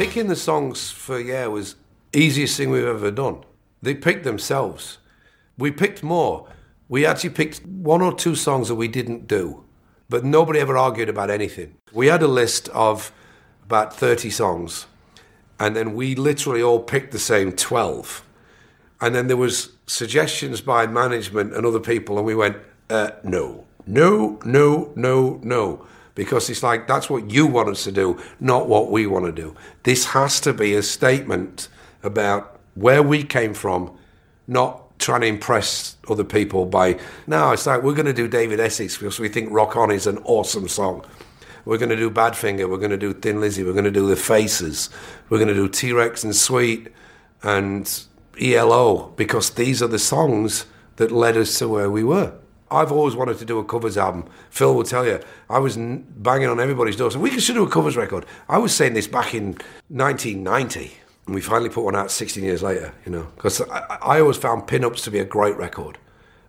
Picking the songs for Yeah was easiest thing we've ever done. They picked themselves. We picked more. We actually picked one or two songs that we didn't do, but nobody ever argued about anything. We had a list of about 30 songs, and then we literally all picked the same 12. And then there was suggestions by management and other people, and we went, uh, no, no, no, no, no. Because it's like, that's what you want us to do, not what we want to do. This has to be a statement about where we came from, not trying to impress other people by, no, it's like, we're going to do David Essex because we think Rock On is an awesome song. We're going to do Badfinger, we're going to do Thin Lizzy, we're going to do The Faces, we're going to do T Rex and Sweet and ELO because these are the songs that led us to where we were. I've always wanted to do a covers album. Phil will tell you, I was banging on everybody's door. So we should do a covers record. I was saying this back in 1990, and we finally put one out 16 years later, you know, because I, I always found Pin-Ups to be a great record.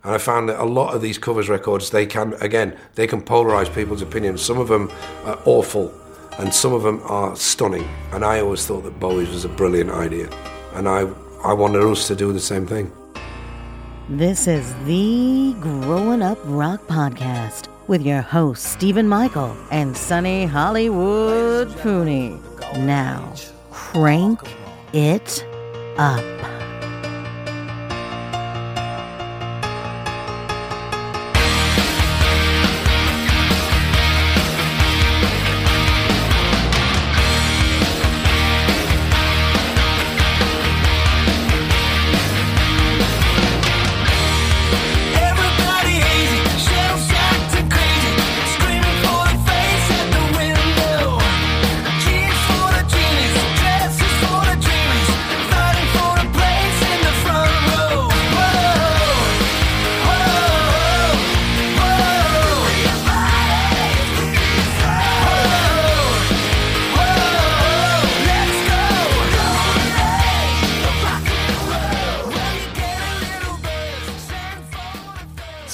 And I found that a lot of these covers records, they can, again, they can polarize people's opinions. Some of them are awful, and some of them are stunning. And I always thought that Bowie's was a brilliant idea. And I, I wanted us to do the same thing. This is the Growing Up Rock Podcast with your hosts, Steven Michael and Sonny Hollywood Pooney. Now, crank it up.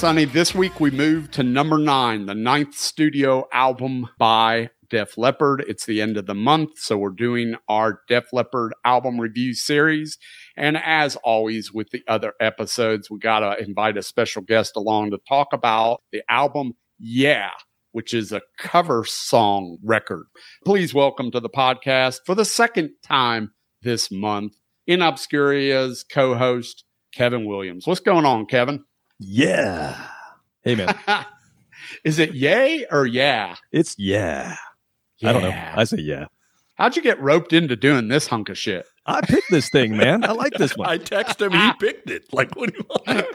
Sonny, this week we move to number nine, the ninth studio album by Def Leppard. It's the end of the month, so we're doing our Def Leppard album review series. And as always with the other episodes, we got to invite a special guest along to talk about the album Yeah, which is a cover song record. Please welcome to the podcast for the second time this month, In Obscuria's co host, Kevin Williams. What's going on, Kevin? Yeah. Hey man, Is it yay or yeah? it's yeah. I don't know. I say yeah. How'd you get roped into doing this hunk of shit? I picked this thing, man. I like this one. I texted him. He picked it. Like, what do you want?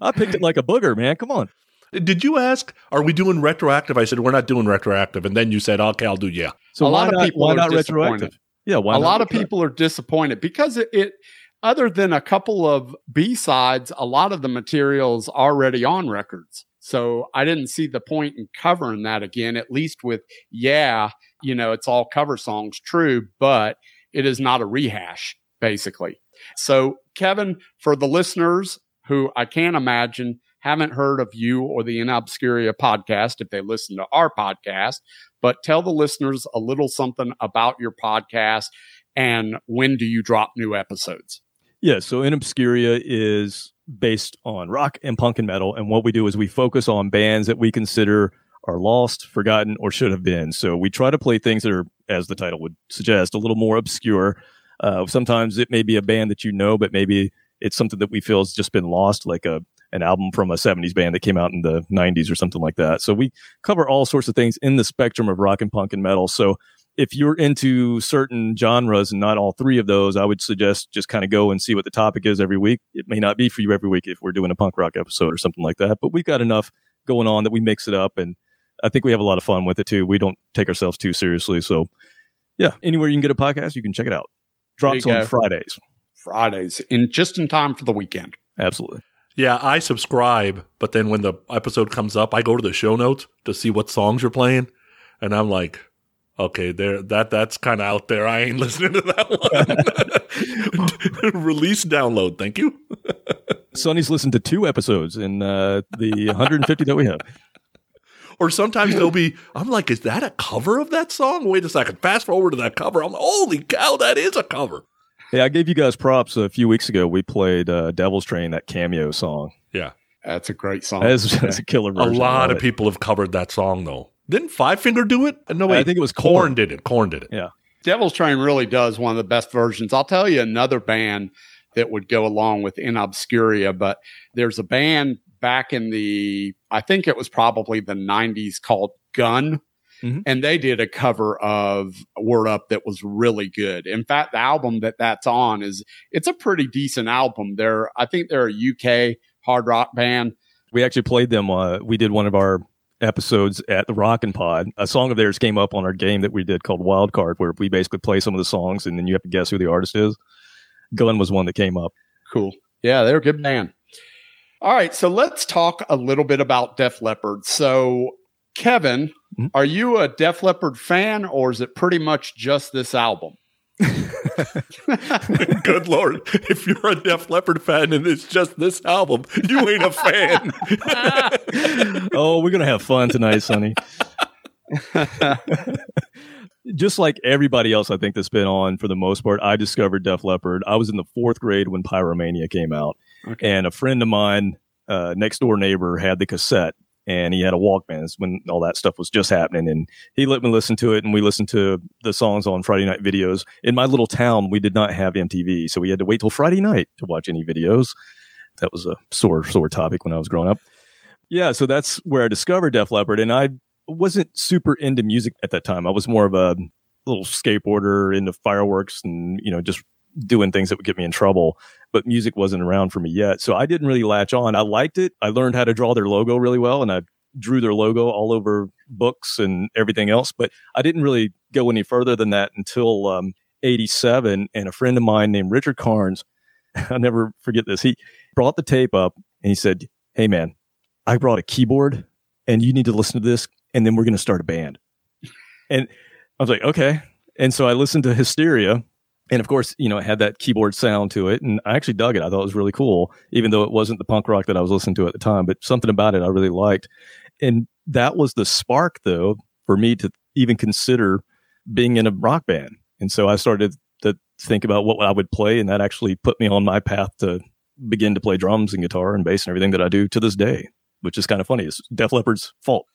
I picked it like a booger, man. Come on. Did you ask? Are we doing retroactive? I said we're not doing retroactive, and then you said, "Okay, I'll do yeah." So A why lot of not, people why are not disappointed. retroactive? Yeah, why a not lot of people are disappointed because it, it other than a couple of B sides, a lot of the material's are already on records. So I didn't see the point in covering that again, at least with, yeah, you know, it's all cover songs, true, but it is not a rehash, basically. So, Kevin, for the listeners who I can't imagine haven't heard of you or the In Obscuria podcast if they listen to our podcast, but tell the listeners a little something about your podcast and when do you drop new episodes? Yeah, so In Obscuria is based on rock and punk and metal. And what we do is we focus on bands that we consider are lost, forgotten, or should have been. So we try to play things that are, as the title would suggest, a little more obscure. Uh, sometimes it may be a band that you know, but maybe it's something that we feel has just been lost, like a an album from a 70s band that came out in the 90s or something like that. So we cover all sorts of things in the spectrum of rock and punk and metal. So if you're into certain genres and not all three of those, I would suggest just kind of go and see what the topic is every week. It may not be for you every week if we're doing a punk rock episode or something like that, but we've got enough going on that we mix it up. And I think we have a lot of fun with it too. We don't take ourselves too seriously. So yeah, anywhere you can get a podcast, you can check it out. Drops on go. Fridays. Fridays in just in time for the weekend. Absolutely. Yeah, I subscribe, but then when the episode comes up, I go to the show notes to see what songs you're playing, and I'm like, okay, there that that's kind of out there. I ain't listening to that one. Release download, thank you. Sonny's listened to two episodes in uh, the 150 that we have. Or sometimes they'll be, I'm like, is that a cover of that song? Wait a second. Fast forward to that cover. I'm like, holy cow, that is a cover. Hey, I gave you guys props a few weeks ago. We played uh, Devil's Train, that cameo song. Yeah. That's a great song. That's, that's a killer A lot I of it. people have covered that song, though. Didn't Five Finger do it? No, wait. I think it was Corn Korn. did it. Korn did it. Yeah. Devil's Train really does one of the best versions. I'll tell you another band that would go along with In Obscuria, but there's a band back in the, I think it was probably the 90s called Gun. Mhm. And they did a cover of Word Up that was really good. In fact, the album that that's on is, it's a pretty decent album. They're, I think they're a UK hard rock band. We actually played them. Uh, we did one of our episodes at the Rockin' Pod. A song of theirs came up on our game that we did called Wild Card, where we basically play some of the songs and then you have to guess who the artist is. Gun was one that came up. Cool. Yeah, they're a good band. All right, so let's talk a little bit about Def Leppard. So, Kevin, Mhm. are you a Def Leppard fan, or is it pretty much just this album? Good Lord. If you're a Def Leppard fan and it's just this album, you ain't a fan. oh, we're gonna have fun tonight, Sonny. Just like everybody else, I think that's been on for the most part. I discovered Def Leppard. I was in the fourth grade when Pyromania came out, Okay. and a friend of mine, uh, next door neighbor, had the cassette, and he had a Walkman when all that stuff was just happening, and he let me listen to it, and we listened to the songs on Friday night videos. In my little town, we did not have MTV, so we had to wait till Friday night to watch any videos. That was a sore, sore topic when I was growing up. Yeah, so that's where I discovered Def Leppard, and I wasn't super into music at that time. I was more of a little skateboarder into fireworks and you know just doing things that would get me in trouble. But music wasn't around for me yet, so I didn't really latch on. I liked it. I learned how to draw their logo really well, and I drew their logo all over books and everything else. But I didn't really go any further than that until um, '87. And a friend of mine named Richard Carnes, I'll never forget this. He brought the tape up and he said, "Hey man, I brought a keyboard, and you need to listen to this, and then we're going to start a band." And I was like, "Okay." And so I listened to Hysteria, and of course, you know, it had that keyboard sound to it, and I actually dug it. I thought it was really cool, even though it wasn't the punk rock that I was listening to at the time. But something about it I really liked, and that was the spark, though, for me to even consider being in a rock band. And so I started to think about what I would play, and that actually put me on my path to begin to play drums and guitar and bass and everything that I do to this day, which is kind of funny. It's Def Leppard's fault.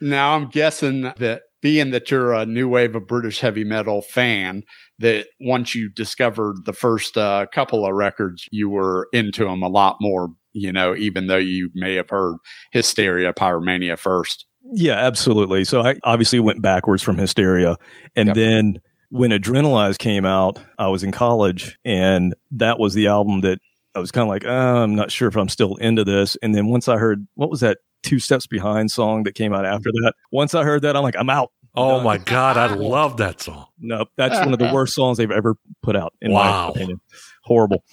Now, I'm guessing that being that you're a new wave of British heavy metal fan, that once you discovered the first uh, couple of records, you were into them a lot more, you know, even though you may have heard Hysteria, Pyromania first. Yeah, absolutely. So I obviously went backwards from Hysteria. And Yep. then when Adrenalize came out, I was in college and that was the album that I was kind of like, uh, I'm not sure if I'm still into this. And then once I heard, what was that Two Steps Behind song that came out after that? Once I heard that, I'm like, I'm out. Oh my God. I love that song. No, that's one of the worst songs they've ever put out, in Wow. my opinion. Horrible.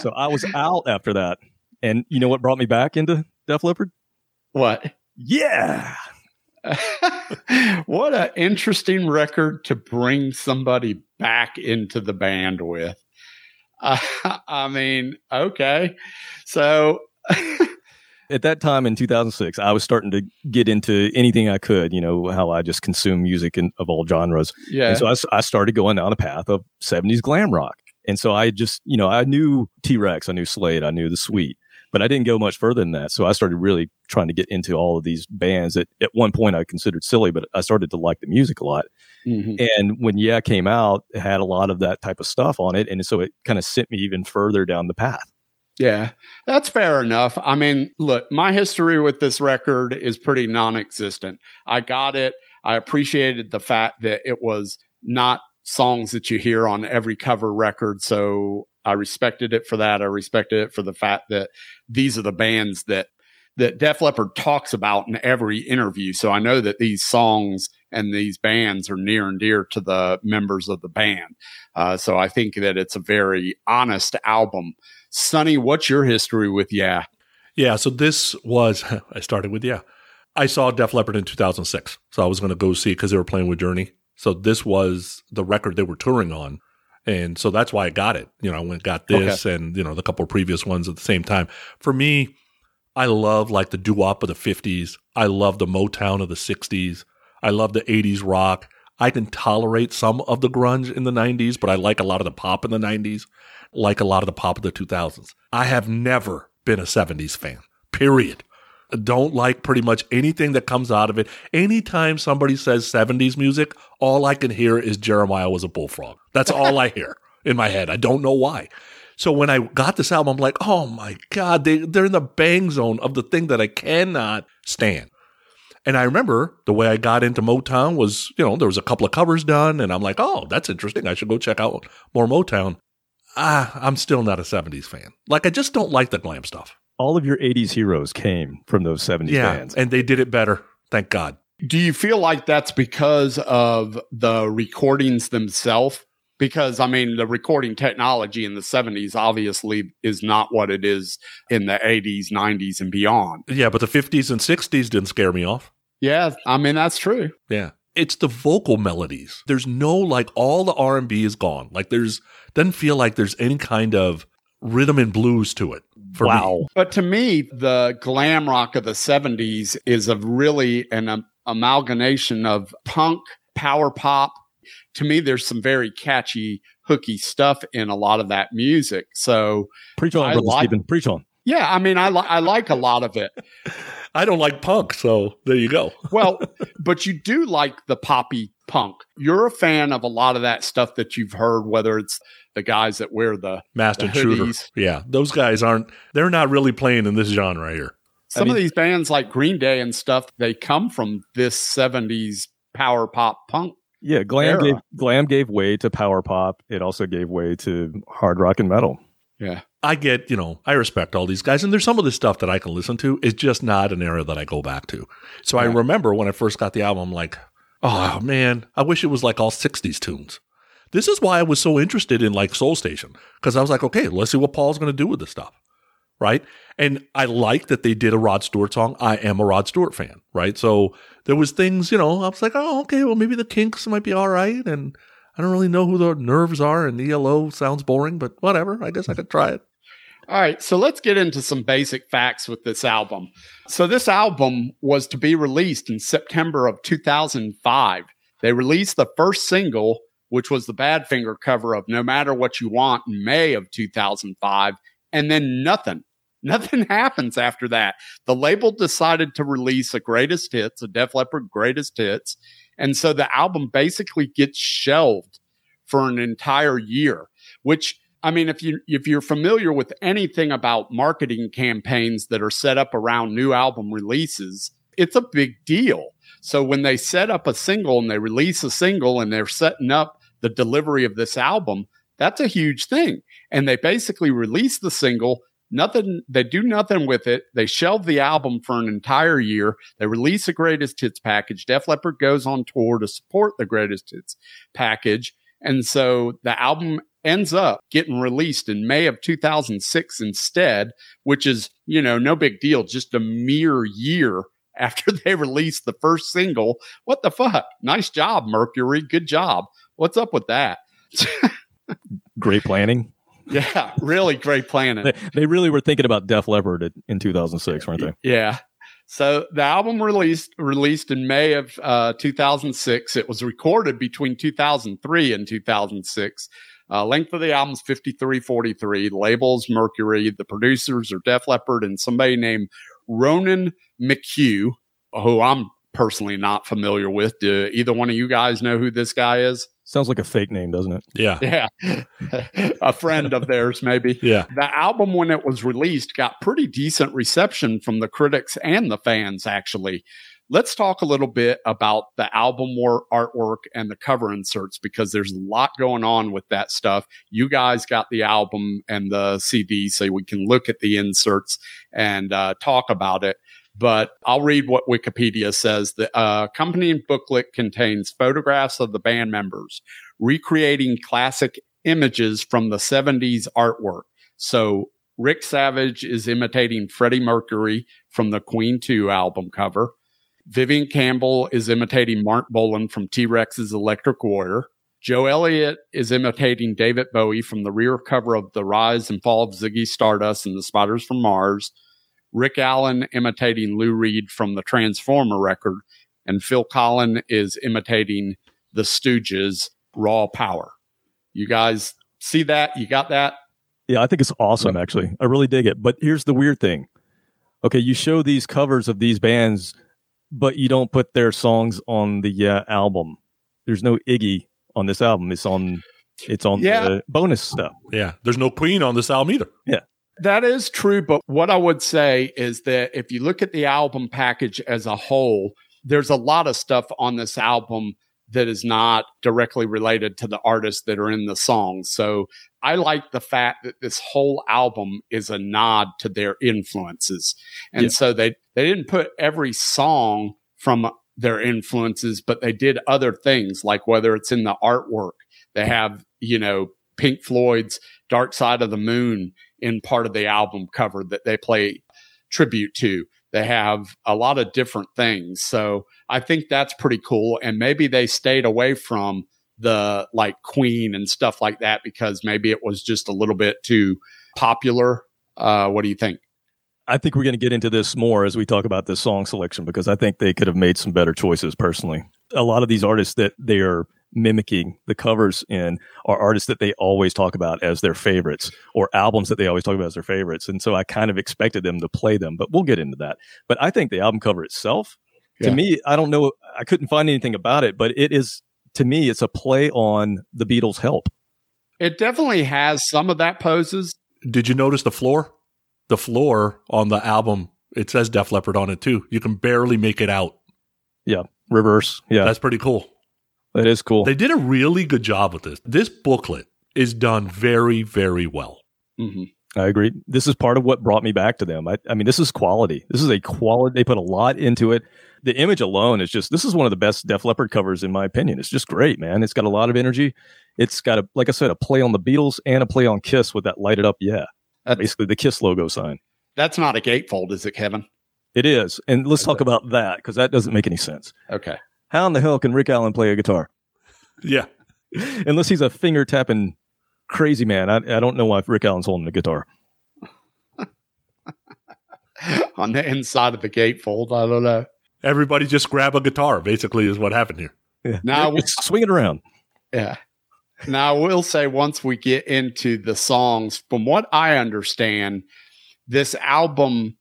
So I was out after that. And you know what brought me back into Def Leppard? what? Yeah. what an interesting record to bring somebody back into the band with. Uh, I mean, okay. So, at that time in 2006, I was starting to get into anything I could, you know, how I just consume music in, of all genres. yeah. And so I started going down a path of 70s glam rock. And so I just, you know, I knew T Rex, I knew Slade, I knew The Sweet, but I didn't go much further than that. So I started really trying to get into all of these bands that at one point I considered silly, but I started to like the music a lot. Mhm. And when Yeah came out, it had a lot of that type of stuff on it. And so it kind of sent me even further down the path. Yeah, that's fair enough. I mean, look, my history with this record is pretty non existent. I got it. I appreciated the fact that it was not songs that you hear on every cover record. So I respected it for that. I respected it for the fact that these are the bands that that Def Leppard talks about in every interview. So I know that these songs and these bands are near and dear to the members of the band. Uh, so I think that it's a very honest album. Sonny, what's your history with Yeah? Yeah, so this was I started with yeah. I saw Def Leppard in 2006, so I was going to go see it because they were playing with Journey. So this was the record they were touring on, and so that's why I got it. You know, I went got this and you know the couple of previous ones at the same time. For me, I love like the doo wop of the 50s. I love the Motown of the 60s. I love the 80s rock. I can tolerate some of the grunge in the 90s, but I like a lot of the pop in the 90s, like a lot of the pop of the 2000s. I have never been a 70s fan, period. Don't like pretty much anything that comes out of it. Anytime somebody says 70s music, all I can hear is Jeremiah was a bullfrog. That's all I hear in my head. I don't know why. So when I got this album, I'm like, oh my God, they, they're in the bang zone of the thing that I cannot stand. And I remember the way I got into Motown was, you know, there was a couple of covers done, and I'm like, oh, that's interesting. I should go check out more Motown. Ah, I'm still not a 70s fan. Like, I just don't like the glam stuff. All of your 80s heroes came from those 70s Yeah. bands. And they did it better. Thank God. Do you feel like that's because of the recordings themselves? Because I mean, the recording technology in the 70s obviously is not what it is in the 80s, 90s, and beyond. Yeah, but the 50s and 60s didn't scare me off. Yeah, I mean, that's true. Yeah. It's the vocal melodies. There's no like all the R&B is gone. Like there's doesn't feel like there's any kind of rhythm and blues to it. For me. wow. But to me, the glam rock of the 70s is a really an um, amalgamation of punk, power pop. To me, there's some very catchy, hooky stuff in a lot of that music. So, Preach on, I brother like- Steven. Preach on. yeah, I mean, I, li- I like a lot of it. I don't like punk, so there you go. Well, but you do like the poppy punk. You're a fan of a lot of that stuff that you've heard, whether it's the guys that wear the Master The Shooter. hoodies. Yeah, those guys aren't they're not really playing in this genre here. some mean- of these bands like Green Day and stuff, they come from this 70s power pop punk. Yeah, glam Era. gave glam gave way to power pop. It also gave way to hard rock and metal. Yeah. I get, you know, I respect all these guys, and there's some of this stuff that I can listen to. It's just not an era that I go back to. So I remember when I first got the album, I'm like, oh man, I wish it was like all 60s tunes. This is why I was so interested in like Soul Station, because I was like, okay, let's see what Paul's going to do with this stuff. Right. And I like that they did a Rod Stewart song. I am a Rod Stewart fan. Right. So there was things, you know, I was like, oh, okay, well, maybe the kinks might be all right. And I don't really know who the nerves are, and ELO sounds boring, but whatever. I guess I could try it. All right, so let's get into some basic facts with this album. So, this album was to be released in September of 2005. They released the first single, which was the Badfinger cover of No Matter What You Want in May of 2005, and then nothing. Nothing happens after that. The label decided to release a greatest hits, a Def Leppard greatest hits. And so the album basically gets shelved for an entire year, which I mean, if you if you're familiar with anything about marketing campaigns that are set up around new album releases, it's a big deal. So when they set up a single and they release a single and they're setting up the delivery of this album, that's a huge thing. And they basically release the single, nothing they do nothing with it. They shelve the album for an entire year. They release a greatest hits package. Def Leppard goes on tour to support the greatest hits package. And so the album ends up getting released in May of 2006 instead, which is, you know, no big deal, just a mere year after they released the first single. What the fuck? Nice job, Mercury. Good job. What's up with that? Great planning. Yeah, really great planning. They, they really were thinking about Def Leppard in 2006, weren't they? Yeah. So the album released released in May of uh, 2006. It was recorded between 2003 and 2006. Uh, length of the album is 53:43. The label's Mercury. The producers are Def Leppard and somebody named Ronan McHugh, who I'm personally not familiar with. Do either one of you guys know who this guy is? Sounds like a fake name, doesn't it? Yeah. Yeah, a friend of theirs, maybe. Yeah. The album, when it was released, got pretty decent reception from the critics and the fans, actually. Let's talk a little bit about the album war artwork and the cover inserts because there's a lot going on with that stuff. You guys got the album and the CD, so we can look at the inserts and uh, talk about it. But I'll read what Wikipedia says. The uh, accompanying booklet contains photographs of the band members recreating classic images from the 70s artwork. So Rick Savage is imitating Freddie Mercury from the Queen 2 album cover. Vivian Campbell is imitating Marc Bolan from T Rex's Electric Warrior. Joe Elliott is imitating David Bowie from the rear cover of The Rise and Fall of Ziggy Stardust and the Spiders from Mars. Rick Allen imitating Lou Reed from the Transformer record, and Phil Collen is imitating the Stooges' Raw Power. You guys see that? You got that? Yeah, I think it's awesome, actually. I really dig it. But here's the weird thing. Okay, you show these covers of these bands, but you don't put their songs on the uh, album. There's no Iggy on this album. It's on it's on Yeah. the bonus stuff. Yeah. There's no Queen on this album either. That is true, but what I would say is that if you look at the album package as a whole, there's a lot of stuff on this album that is not directly related to the artists that are in the songs. So I like the fact that this whole album is a nod to their influences. And Yeah. so they, they didn't put every song from their influences, but they did other things like whether it's in the artwork, they have, you know, Pink Floyd's Dark Side of the Moon in part of the album cover that they play tribute to. They have a lot of different things. So I think that's pretty cool. And maybe they stayed away from the like Queen and stuff like that because maybe it was just a little bit too popular. Uh, what do you think? I think we're going to get into this more as we talk about this song selection because I think they could have made some better choices personally. A lot of these artists that they are mimicking the covers in are artists that they always talk about as their favorites or albums that they always talk about as their favorites. And so I kind of expected them to play them, but we'll get into that. But I think the album cover itself, Yeah. to me, I don't know, I couldn't find anything about it, but it is, to me, it's a play on the Beatles' help. It definitely has some of that poses. Did you notice the floor? The floor on the album, it says Def Leppard on it too. You can barely make it out. Yeah. Reverse. Yeah, That's pretty cool. That is cool. They did a really good job with this. This booklet is done very, very well. hmm I agree. This is part of what brought me back to them. I, I mean, this is quality. This is a quality. They put a lot into it. The image alone is just, this is one of the best Def Leppard covers, in my opinion. It's just great, man. It's got a lot of energy. It's got a, like I said, a play on the Beatles and a play on Kiss with that lighted up, yeah. That's- Basically, the Kiss logo sign. That's not a gatefold, is it, Kevin? It is. And let's talk about that because that doesn't make any sense. Okay. How in the hell can Rick Allen play a guitar? Yeah. Unless he's a finger tapping crazy man. I, I don't know why Rick Allen's holding a guitar. On the inside of the gatefold, I don't know. Everybody just grab a guitar, basically, is what happened here. Yeah. Now- Just swing it around. Yeah. Now, I will say once we get into the songs, from what I understand, this album,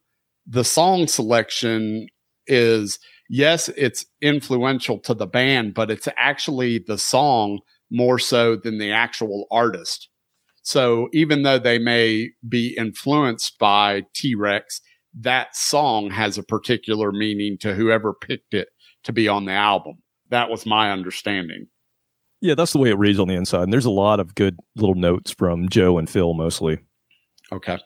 the song selection is, yes, it's influential to the band, but it's actually the song more so than the actual artist. So even though they may be influenced by T Rex, that song has a particular meaning to whoever picked it to be on the album. That was my understanding. Yeah, that's the way it reads on the inside. And there's a lot of good little notes from Joe and Phil mostly. Okay.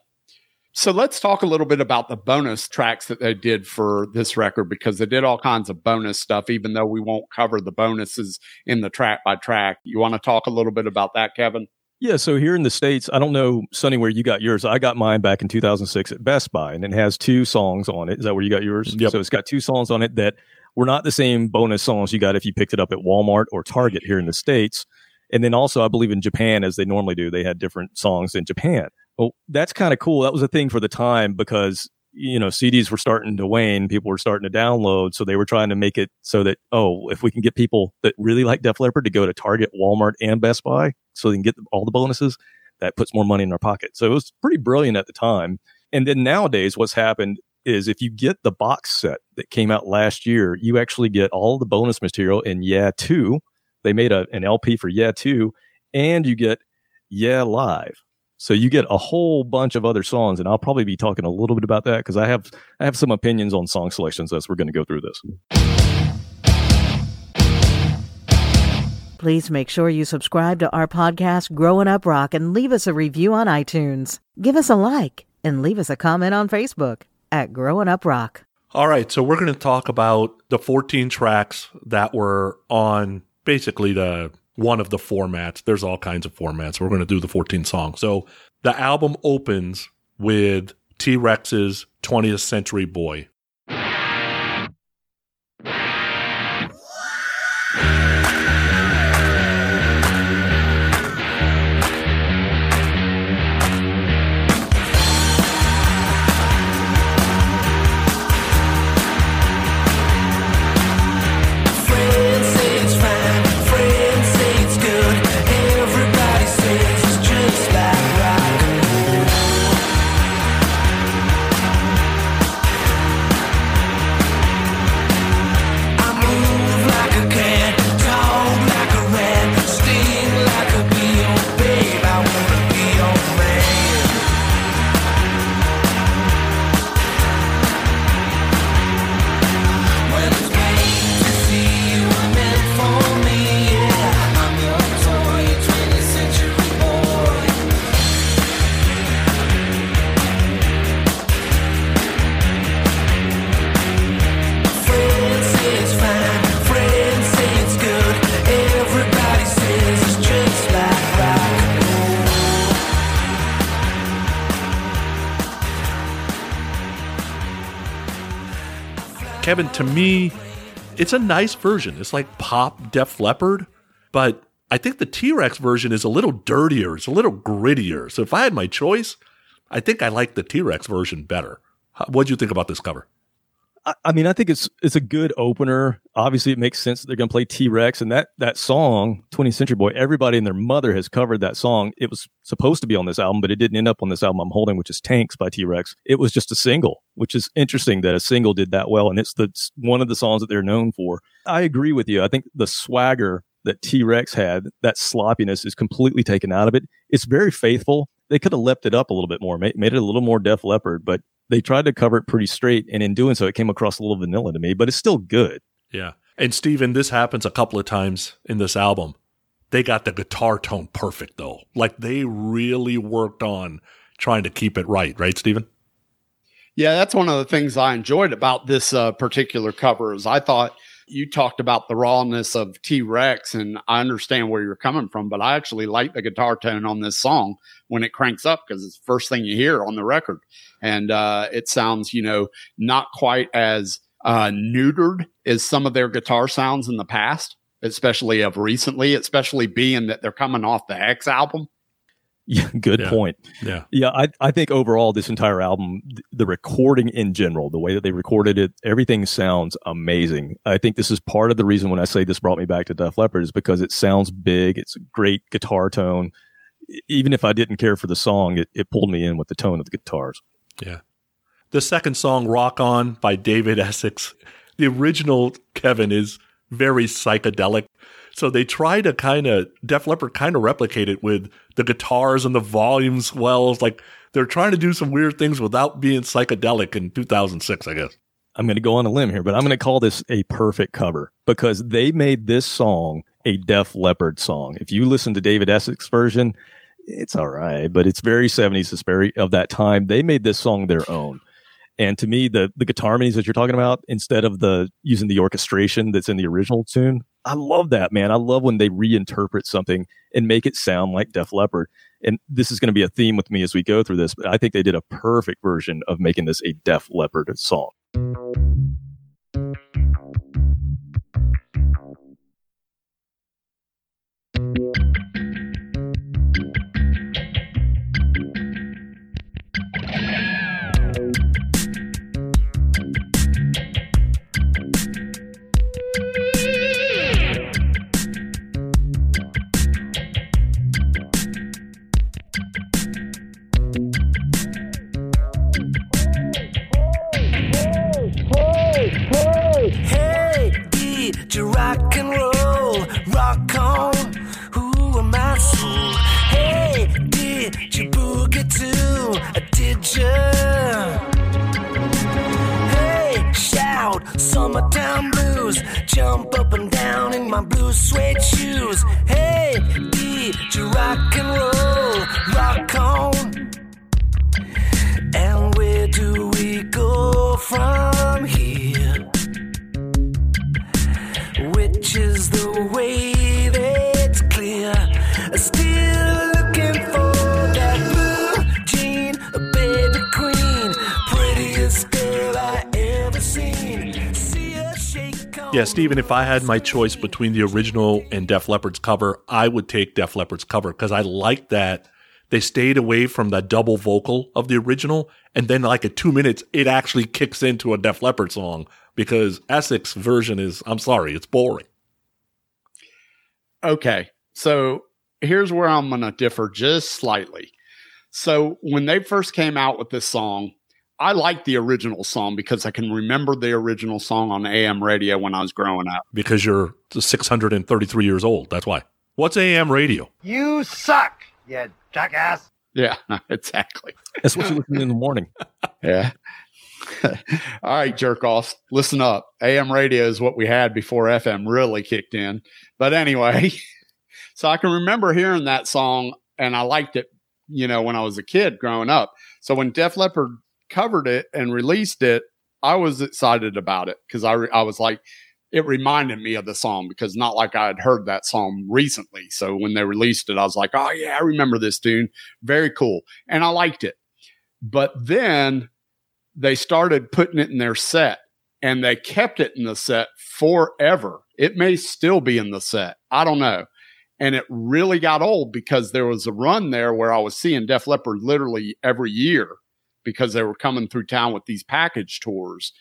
So let's talk a little bit about the bonus tracks that they did for this record because they did all kinds of bonus stuff, even though we won't cover the bonuses in the track by track. You want to talk a little bit about that, Kevin? Yeah, so here in the States, I don't know, Sonny, where you got yours. I got mine back in 2006 at Best Buy, and it has two songs on it. Is that where you got yours? Yep. So it's got two songs on it that were not the same bonus songs you got if you picked it up at Walmart or Target here in the States. And then also, I believe in Japan, as they normally do, they had different songs in Japan. Well, that's kind of cool. That was a thing for the time because, you know, CDs were starting to wane. People were starting to download. So they were trying to make it so that, oh, if we can get people that really like Def Leppard to go to Target, Walmart, and Best Buy so they can get all the bonuses, that puts more money in their pocket. So it was pretty brilliant at the time. And then nowadays, what's happened is if you get the box set that came out last year, you actually get all the bonus material in Yeah 2. They made a, an LP for Yeah 2, and you get Yeah Live. So you get a whole bunch of other songs, and I'll probably be talking a little bit about that because I have I have some opinions on song selections as we're going to go through this. Please make sure you subscribe to our podcast, Growing Up Rock, and leave us a review on iTunes. Give us a like and leave us a comment on Facebook at Growing Up Rock. All right, so we're going to talk about the 14 tracks that were on basically the one of the formats. There's all kinds of formats. We're going to do the 14 songs. So the album opens with T Rex's 20th Century Boy. Kevin, to me, it's a nice version. It's like pop Def Leppard, but I think the T Rex version is a little dirtier. It's a little grittier. So if I had my choice, I think I like the T Rex version better. What do you think about this cover? I, mean, I think it's it's a good opener. Obviously, it makes sense that they're going to play T Rex and that that song, 20th Century Boy. Everybody and their mother has covered that song. It was supposed to be on this album, but it didn't end up on this album I'm holding, which is Tanx by T Rex. It was just a single, which is interesting that a single did that well, and it's the it's one of the songs that they're known for. I agree with you. I think the swagger that T Rex had, that sloppiness, is completely taken out of it. It's very faithful. They could have left it up a little bit more, made, made it a little more Def Leppard, but they tried to cover it pretty straight, and in doing so, it came across a little vanilla to me. But it's still good. Yeah. And Steven, this happens a couple of times in this album. They got the guitar tone perfect though. Like they really worked on trying to keep it right, right, Steven? Yeah, that's one of the things I enjoyed about this uh, particular cover is I thought you talked about the rawness of T Rex, and I understand where you're coming from, but I actually like the guitar tone on this song when it cranks up because it's the first thing you hear on the record, and uh, it sounds, you know, not quite as uh, neutered as some of their guitar sounds in the past, especially of recently, especially being that they're coming off the X album. Yeah, good Yeah. point. Yeah. Yeah, I, I think overall this entire album, th- the recording in general, the way that they recorded it, everything sounds amazing. I think this is part of the reason when I say this brought me back to Def Leppard is because it sounds big. It's a great guitar tone. Even if I didn't care for the song, it, it pulled me in with the tone of the guitars. Yeah. The second song, Rock On by David Essex, the original Kevin is very psychedelic. So they try to kind of, Def Leppard kind of replicate it with the guitars and the volume swells. Like they're trying to do some weird things without being psychedelic in 2006, I guess. I'm going to go on a limb here, but I'm going to call this a perfect cover because they made this song a Def Leppard song. If you listen to David Essex version, it's all right, but it's very 70s, it's very of that time. They made this song their own. And to me, the the guitar harmonies that you're talking about, instead of the using the orchestration that's in the original tune, I love that, man. I love when they reinterpret something and make it sound like Def Leppard. And this is going to be a theme with me as we go through this, but I think they did a perfect version of making this a Def Leppard song. Hey, shout, summertime blues. Jump up and down in my blue suede shoes. Hey, you rock and roll? Rock on. And where do we go from here? Which is the way Yeah, Steven, if I had my choice between the original and Def Leppard's cover, I would take Def Leppard's cover because I like that they stayed away from the double vocal of the original. And then, like, at two minutes, it actually kicks into a Def Leppard song because Essex version is, I'm sorry, it's boring. Okay. So here's where I'm going to differ just slightly. So when they first came out with this song, I like the original song because I can remember the original song on AM radio when I was growing up. because you're 633 years old. That's why. What's AM radio? You suck, you jackass. Yeah, exactly. That's what you listen to in the morning. Yeah. All right, jerk offs, listen up. AM radio is what we had before FM really kicked in. But anyway, so I can remember hearing that song and I liked it, you know, when I was a kid growing up. So when Def Leppard covered it and released it, I was excited about it because I, re- I was like, it reminded me of the song because not like I had heard that song recently. So when they released it, I was like, oh, yeah, I remember this tune. Very cool. And I liked it. But then they started putting it in their set and they kept it in the set forever. It may still be in the set. I don't know. And it really got old because there was a run there where I was seeing Def Leppard literally every year because they were coming through town with these package tours.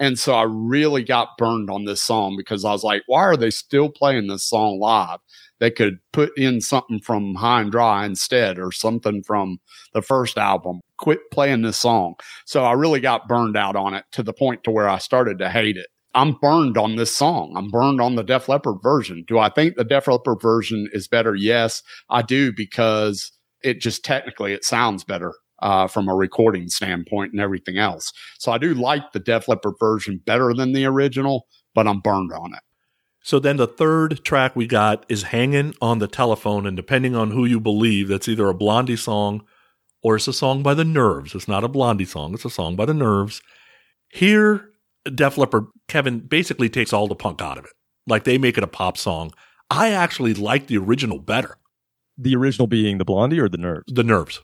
And so I really got burned on this song because I was like, why are they still playing this song live? They could put in something from High and Dry instead or something from the first album. Quit playing this song. So I really got burned out on it to the point to where I started to hate it. I'm burned on this song. I'm burned on the Def Leppard version. Do I think the Def Leppard version is better? Yes, I do because it just technically it sounds better uh, from a recording standpoint and everything else. So I do like the Def Leppard version better than the original, but I'm burned on it. So then the third track we got is Hanging on the Telephone. And depending on who you believe, that's either a Blondie song or it's a song by the Nerves. It's not a Blondie song, it's a song by the Nerves. Here, Def Leppard, Kevin basically takes all the punk out of it. Like they make it a pop song. I actually like the original better. The original being the Blondie or the Nerves? The Nerves.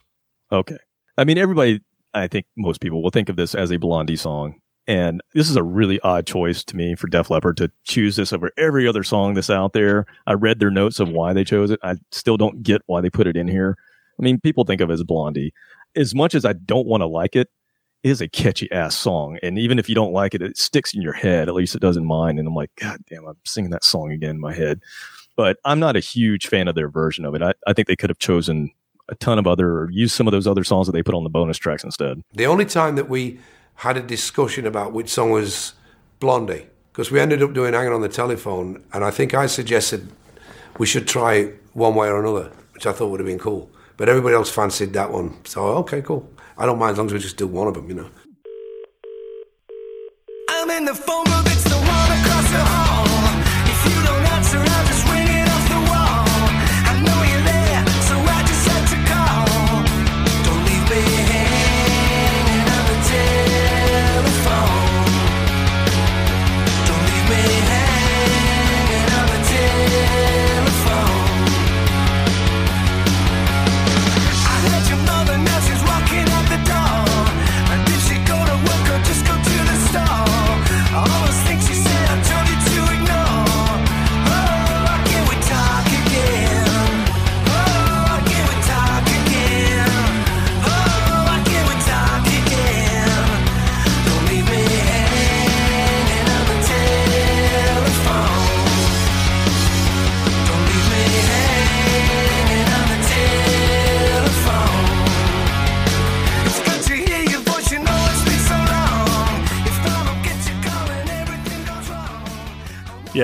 Okay. I mean, everybody, I think most people will think of this as a Blondie song. And this is a really odd choice to me for Def Leppard to choose this over every other song that's out there. I read their notes of why they chose it. I still don't get why they put it in here. I mean, people think of it as Blondie. As much as I don't want to like it, it is a catchy ass song. And even if you don't like it, it sticks in your head. At least it does in mine. And I'm like, God damn, I'm singing that song again in my head. But I'm not a huge fan of their version of it. I, I think they could have chosen a ton of other or used some of those other songs that they put on the bonus tracks instead. The only time that we had a discussion about which song was Blondie, because we ended up doing Hanging on the Telephone, and I think I suggested we should try one way or another, which I thought would have been cool. But everybody else fancied that one. So, okay, cool. I don't mind as long as we just do one of them, you know. I'm in the phone booth, it's the one across the hall.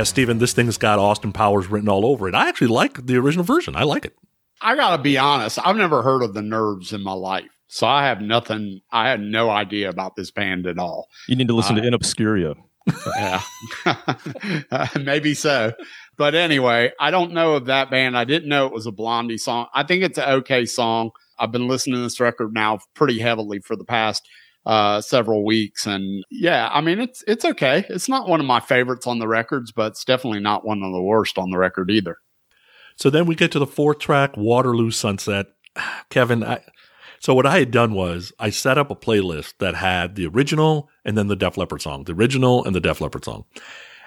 Yeah, Steven, this thing's got Austin Powers written all over it. I actually like the original version. I like it. I gotta be honest. I've never heard of the Nerves in my life, so I have nothing. I had no idea about this band at all. You need to listen to In Obscuria. Yeah, Uh, maybe so. But anyway, I don't know of that band. I didn't know it was a Blondie song. I think it's an okay song. I've been listening to this record now pretty heavily for the past uh, several weeks, and yeah, I mean it's it's okay. It's not one of my favorites on the records, but it's definitely not one of the worst on the record either. So then we get to the fourth track, Waterloo Sunset. Kevin, I, so what I had done was I set up a playlist that had the original and then the Def Leppard song, the original and the Def Leppard song.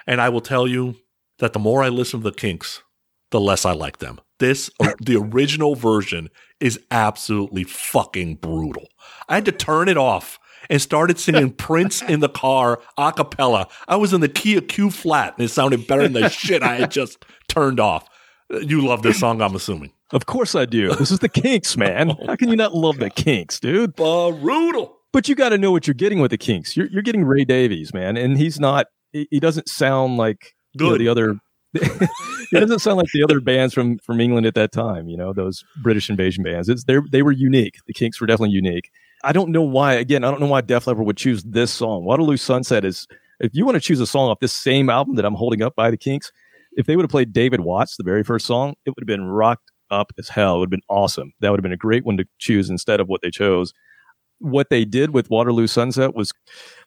And I will tell you that the more I listen to the Kinks, the less I like them. This, the original version is absolutely fucking brutal. I had to turn it off and started singing Prince in the car a cappella. I was in the key of Q flat and it sounded better than the shit I had just turned off. Uh, you love this song, I'm assuming. Of course I do. This is the Kinks, man. Oh, How can you not love the Kinks, dude? Brutal. But you got to know what you're getting with the Kinks. You're, you're getting Ray Davies, man, and he's not. He, he doesn't sound like you know, the other. he doesn't sound like the other bands from from England at that time. You know those British invasion bands. It's they they were unique. The Kinks were definitely unique. I don't know why. Again, I don't know why Def Leppard would choose this song. Waterloo Sunset is. If you want to choose a song off this same album that I'm holding up by the Kinks, if they would have played David Watts, the very first song, it would have been rocked up as hell. It would have been awesome. That would have been a great one to choose instead of what they chose. What they did with Waterloo Sunset was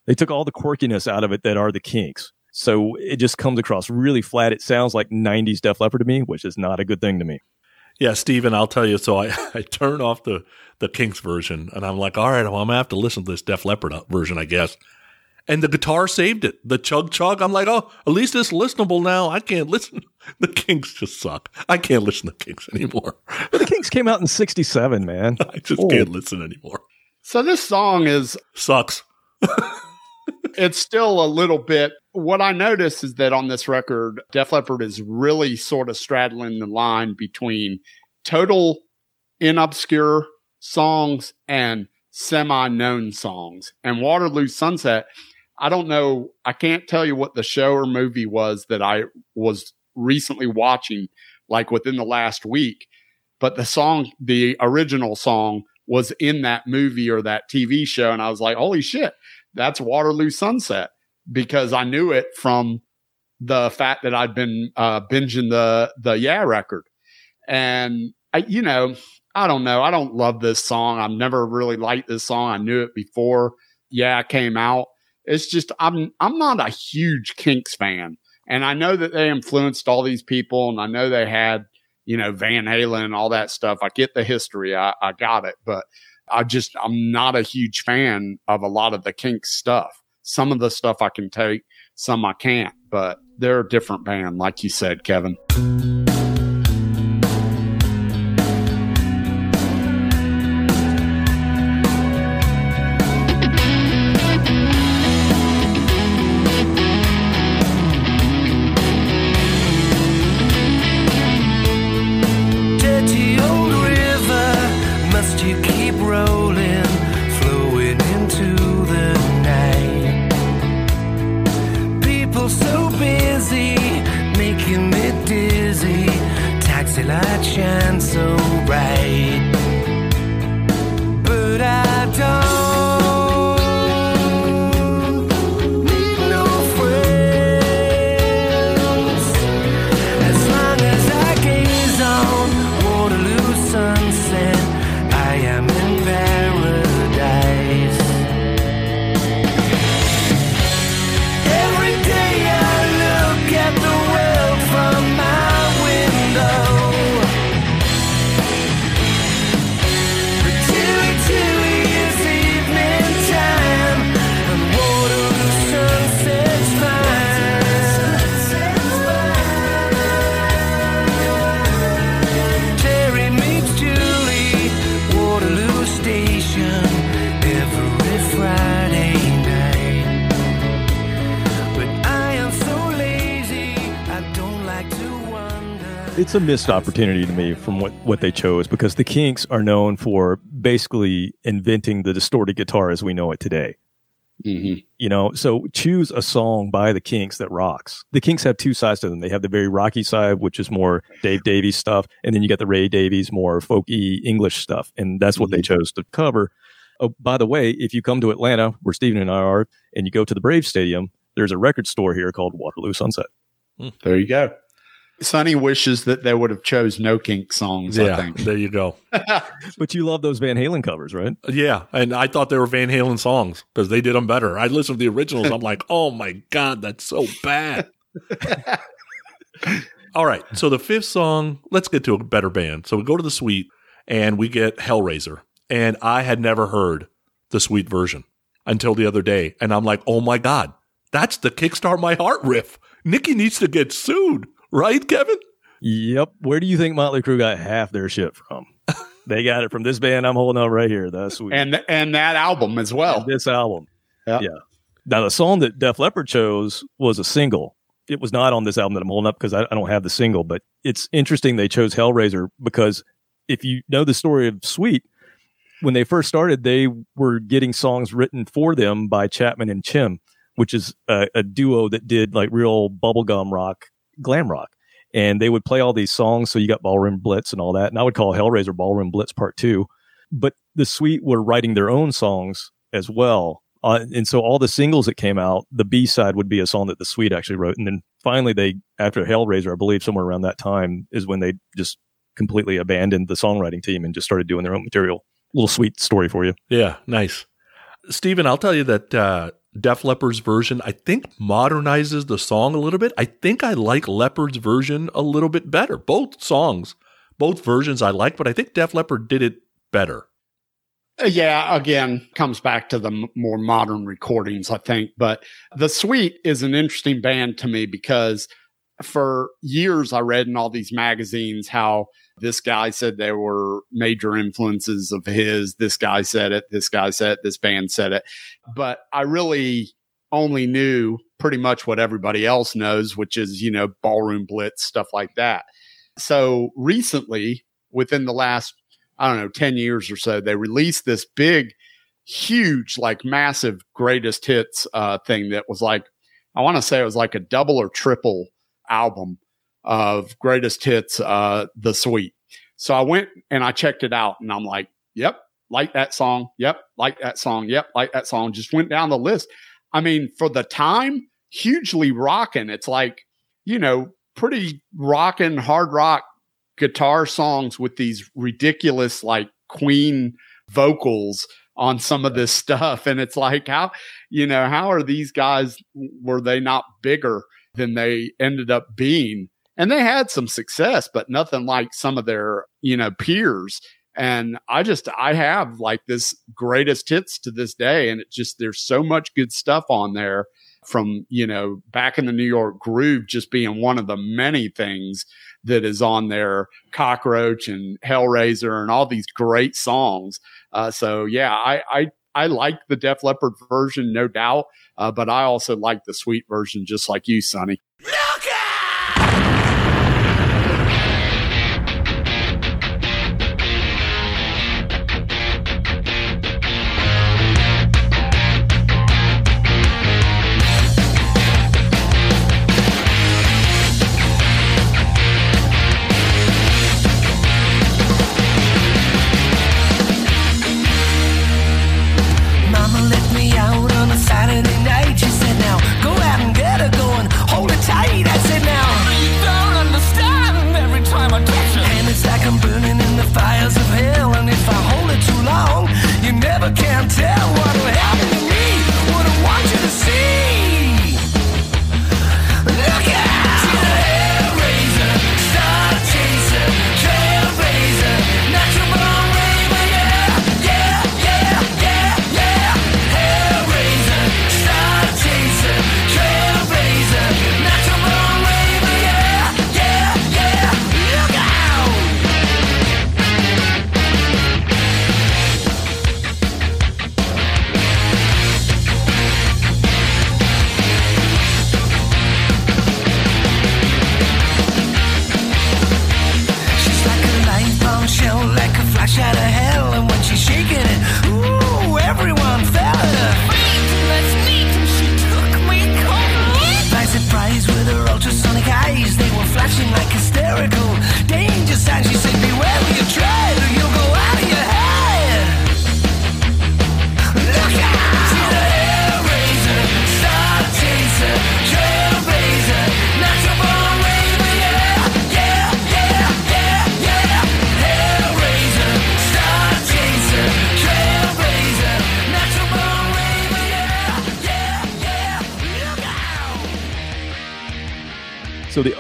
they took all the quirkiness out of it that are the Kinks. So it just comes across really flat. It sounds like 90s Def Leppard to me, which is not a good thing to me. Yeah, Steven, I'll tell you. So I, I turn off the, the Kinks version and I'm like, all right, well, I'm going to have to listen to this Def Leppard uh, version, I guess. and the guitar saved it. The chug chug. I'm like, oh, at least it's listenable now. I can't listen. The Kinks just suck. I can't listen to Kinks anymore. But the Kinks came out in '67, man. I just Oh. can't listen anymore. So this song is Sucks. It's still a little bit what I notice is that on this record, Def Leppard is really sort of straddling the line between total in obscure songs and semi known songs. And Waterloo Sunset, I don't know, I can't tell you what the show or movie was that I was recently watching, like within the last week, but the song, the original song, was in that movie or that TV show. And I was like, holy shit, that's Waterloo Sunset because I knew it from the fact that I'd been uh, binging the the Yeah record, and I, you know, I don't know, I don't love this song. I've never really liked this song. I knew it before Yeah came out. It's just I'm I'm not a huge Kinks fan, and I know that they influenced all these people, and I know they had you know Van Halen and all that stuff. I get the history, I, I got it, but I just I'm not a huge fan of a lot of the Kinks stuff. Some of the stuff I can take, some I can't, but they're a different band, like you said, Kevin. Missed opportunity to me from what, what they chose because the Kinks are known for basically inventing the distorted guitar as we know it today. Mm-hmm. You know, so choose a song by the Kinks that rocks. The Kinks have two sides to them. They have the very rocky side, which is more Dave Davies stuff, and then you got the Ray Davies, more folky English stuff, and that's what they chose to cover. Oh, by the way, if you come to Atlanta, where Steven and I are, and you go to the Brave Stadium, there's a record store here called Waterloo Sunset. There you go. Sonny wishes that they would have chose no kink songs. I Yeah, think. there you go. But you love those Van Halen covers, right? Yeah, and I thought they were Van Halen songs because they did them better. I listened to the originals. I'm like, oh my god, that's so bad. All right, so the fifth song. Let's get to a better band. So we go to the suite and we get Hellraiser, and I had never heard the suite version until the other day, and I'm like, oh my god, that's the Kickstart My Heart riff. Nikki needs to get sued, right, Kevin? Yep. Where do you think Motley Crue got half their shit from? they got it from this band I'm holding up right here. That's sweet. And and that album as well. this album. Yeah. Yeah. Now the song that Def Leppard chose was a single. It was not on this album that I'm holding up because I, I don't have the single, but it's interesting they chose Hellraiser because if you know the story of Sweet, when they first started, they were getting songs written for them by Chapman and Chim, which is a, a duo that did like real bubblegum rock, glam rock. And they would play all these songs. So you got Ballroom Blitz and all that. And I would call Hellraiser Ballroom Blitz Part Two. But the Sweet were writing their own songs as well. Uh, and so all the singles that came out, the B side would be a song that the Sweet actually wrote. And then finally, they, after Hellraiser, I believe somewhere around that time is when they just completely abandoned the songwriting team and just started doing their own material. Little sweet story for you. Yeah, nice. Steven, I'll tell you that uh, Def Leppard's version, I think, modernizes the song a little bit. I think I like Leppard's version a little bit better. Both songs, both versions I like, but I think Def Leppard did it better. Uh, Yeah, again, comes back to the more modern recordings, I think. But The Sweet is an interesting band to me because for years I read in all these magazines how this guy said they were major influences of his. This guy said it. This guy said it. This band said it. But I really only knew pretty much what everybody else knows, which is, you know, ballroom blitz, stuff like that. So recently, within the last I don't know, 10 years or so, they released this big, huge, like massive greatest hits uh, thing that was like, I want to say it was like a double or triple album of greatest hits, uh, The suite. So I went and I checked it out and I'm like, yep, like that song. Yep, like that song. Yep, like that song. Just went down the list. I mean, for the time, hugely rocking. It's like, you know, pretty rocking, hard rock guitar songs with these ridiculous like queen vocals on some of this stuff and it's like how you know how are these guys were they not bigger than they ended up being and they had some success but nothing like some of their you know peers. And i just i have like this greatest hits to this day and it just there's so much good stuff on there from you know back in the new york groove just being one of the many things that is on there cockroach and hellraiser and all these great songs. Uh, so yeah i i i like the def leppard version no doubt uh, but i also like the sweet version just like you sonny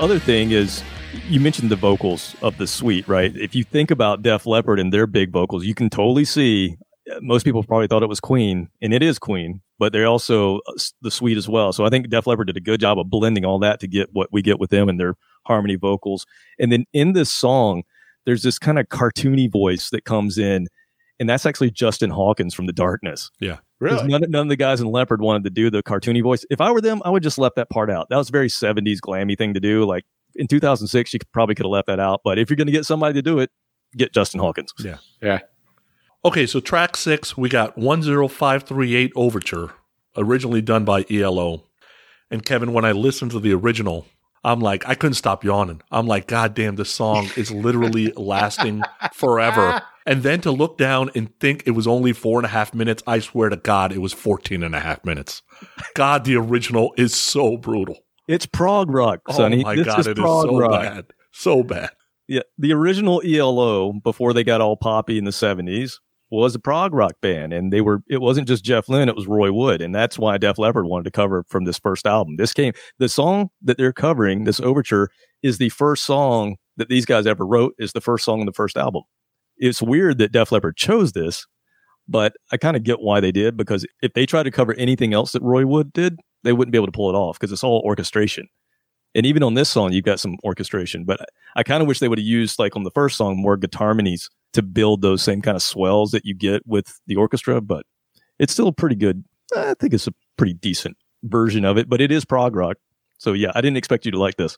other thing is, you mentioned the vocals of the suite, right? If you think about Def Leppard and their big vocals, you can totally see. uh, Most people probably thought it was Queen, and it is Queen, but they're also uh, the suite as well. So I think Def Leppard did a good job of blending all that to get what we get with them and their harmony vocals. And then in this song, there's this kind of cartoony voice that comes in, and that's actually Justin Hawkins from The Darkness. Yeah. 'Cause None, none of the guys in Leopard wanted to do the cartoony voice. If I were them, I would just left that part out. That was a very 70s glammy thing to do. Like in 2006, you could- probably could have left that out. But if you're going to get somebody to do it, get Justin Hawkins. Yeah. yeah Okay, so track six, we got 10538 Overture, originally done by ELO. And Kevin, when I listened to the original, I'm like, I couldn't stop yawning. I'm like, God damn, this song is literally lasting forever. And then to look down and think it was only four and a half minutes, I swear to God, it was 14 and a half minutes. God, the original is so brutal. It's prog rock, oh Sonny. oh my this God, is it is so rock. bad. So bad. Yeah, the original ELO before they got all poppy in the 70s was a prog rock band, and they were. It wasn't just Jeff Lynne; it was Roy Wood, and that's why Def Leppard wanted to cover from this first album. This came the song that they're covering. This overture is the first song that these guys ever wrote. Is the first song on the first album. It's weird that Def Leppard chose this, But I kind of get why they did because if they tried to cover anything else that Roy Wood did, they wouldn't be able to pull it off because it's all orchestration. And even on this song, you've got some orchestration. But I kind of wish they would have used, like on the first song, more guitar harmonies to build those same kind of swells that you get with the orchestra. But it's still pretty good. I think it's a pretty decent version of it, but it is prog rock. So yeah, I didn't expect you to like this.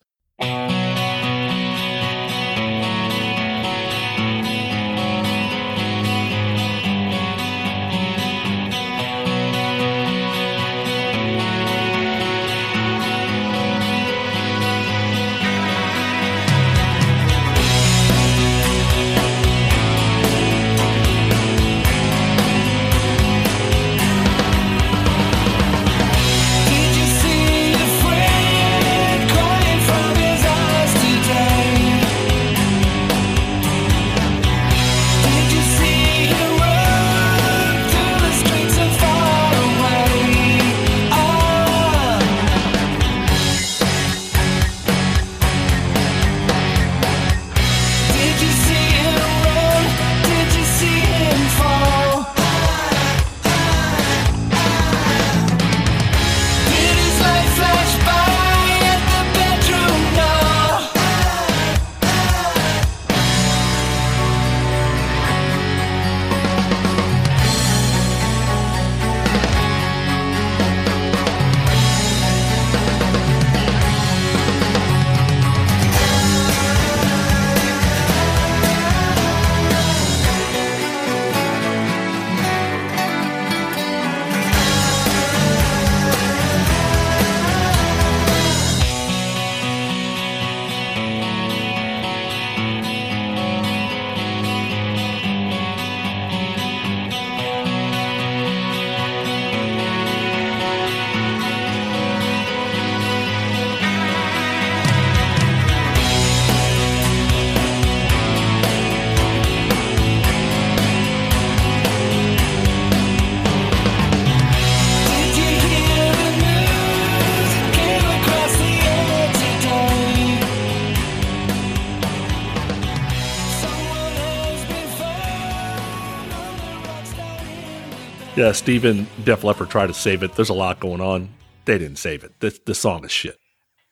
The Yeah, Steven, Def Leppard tried to save it. There's a lot going on. They didn't save it. This, this song is shit.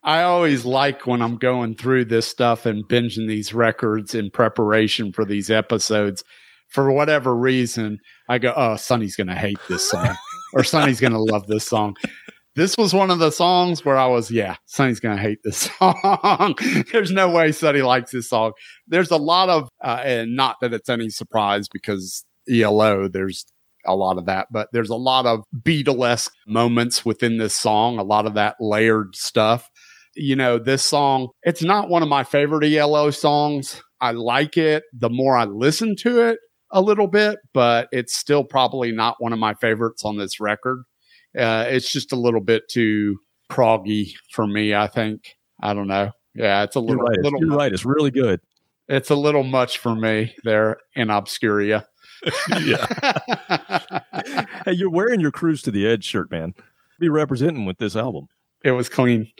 I always like when I'm going through this stuff and binging these records in preparation for these episodes. For whatever reason, I go, "Oh, Sonny's going to hate this song, or Sonny's going to love this song." This was one of the songs where I was, "Yeah, Sonny's going to hate this song." There's no way Sonny likes this song. There's a lot of, uh, and not that it's any surprise because ELO, there's a lot of that, but there's a lot of Beatlesque moments within this song, a lot of that layered stuff you know, this song, it's not one of my favorite ELO songs. I like it the more I listen to it a little bit, but it's still probably not one of my favorites on this record. Uh, it's just a little bit too proggy for me, I think. I don't know. Yeah, it's a You're little, right. little You're right. It's really good. it's a little much for me there in Obscuria. Yeah. Hey, you're wearing your Cruise to the Edge shirt, man. Be representing with this album. it was clean.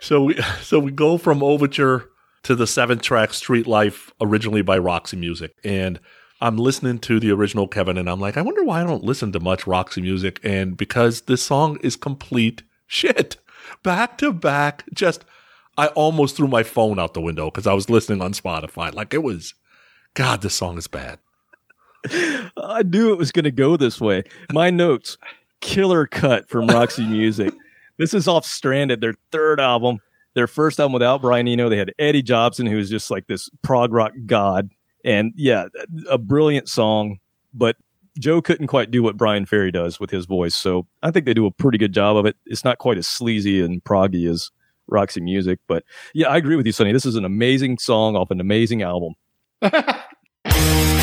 So we so we go from Overture to the seven track Street Life, originally by Roxy Music, and I'm listening to the original Kevin, and I'm like, I wonder why I don't listen to much Roxy music, and because this song is complete shit, back to back. Just I almost threw my phone out the window because I was listening on Spotify. Like it was, God, this song is bad. I knew it was going to go this way. My notes, killer cut from Roxy Music. This is off Stranded, their third album. Their first album without Brian Eno. They had Eddie Jobson, who was just like this prog rock god. And yeah, a brilliant song, but Joe couldn't quite do what Brian Ferry does with his voice. So I think they do a pretty good job of it. It's not quite as sleazy and proggy as Roxy Music, but yeah, I agree with you, Sonny. This is an amazing song off an amazing album.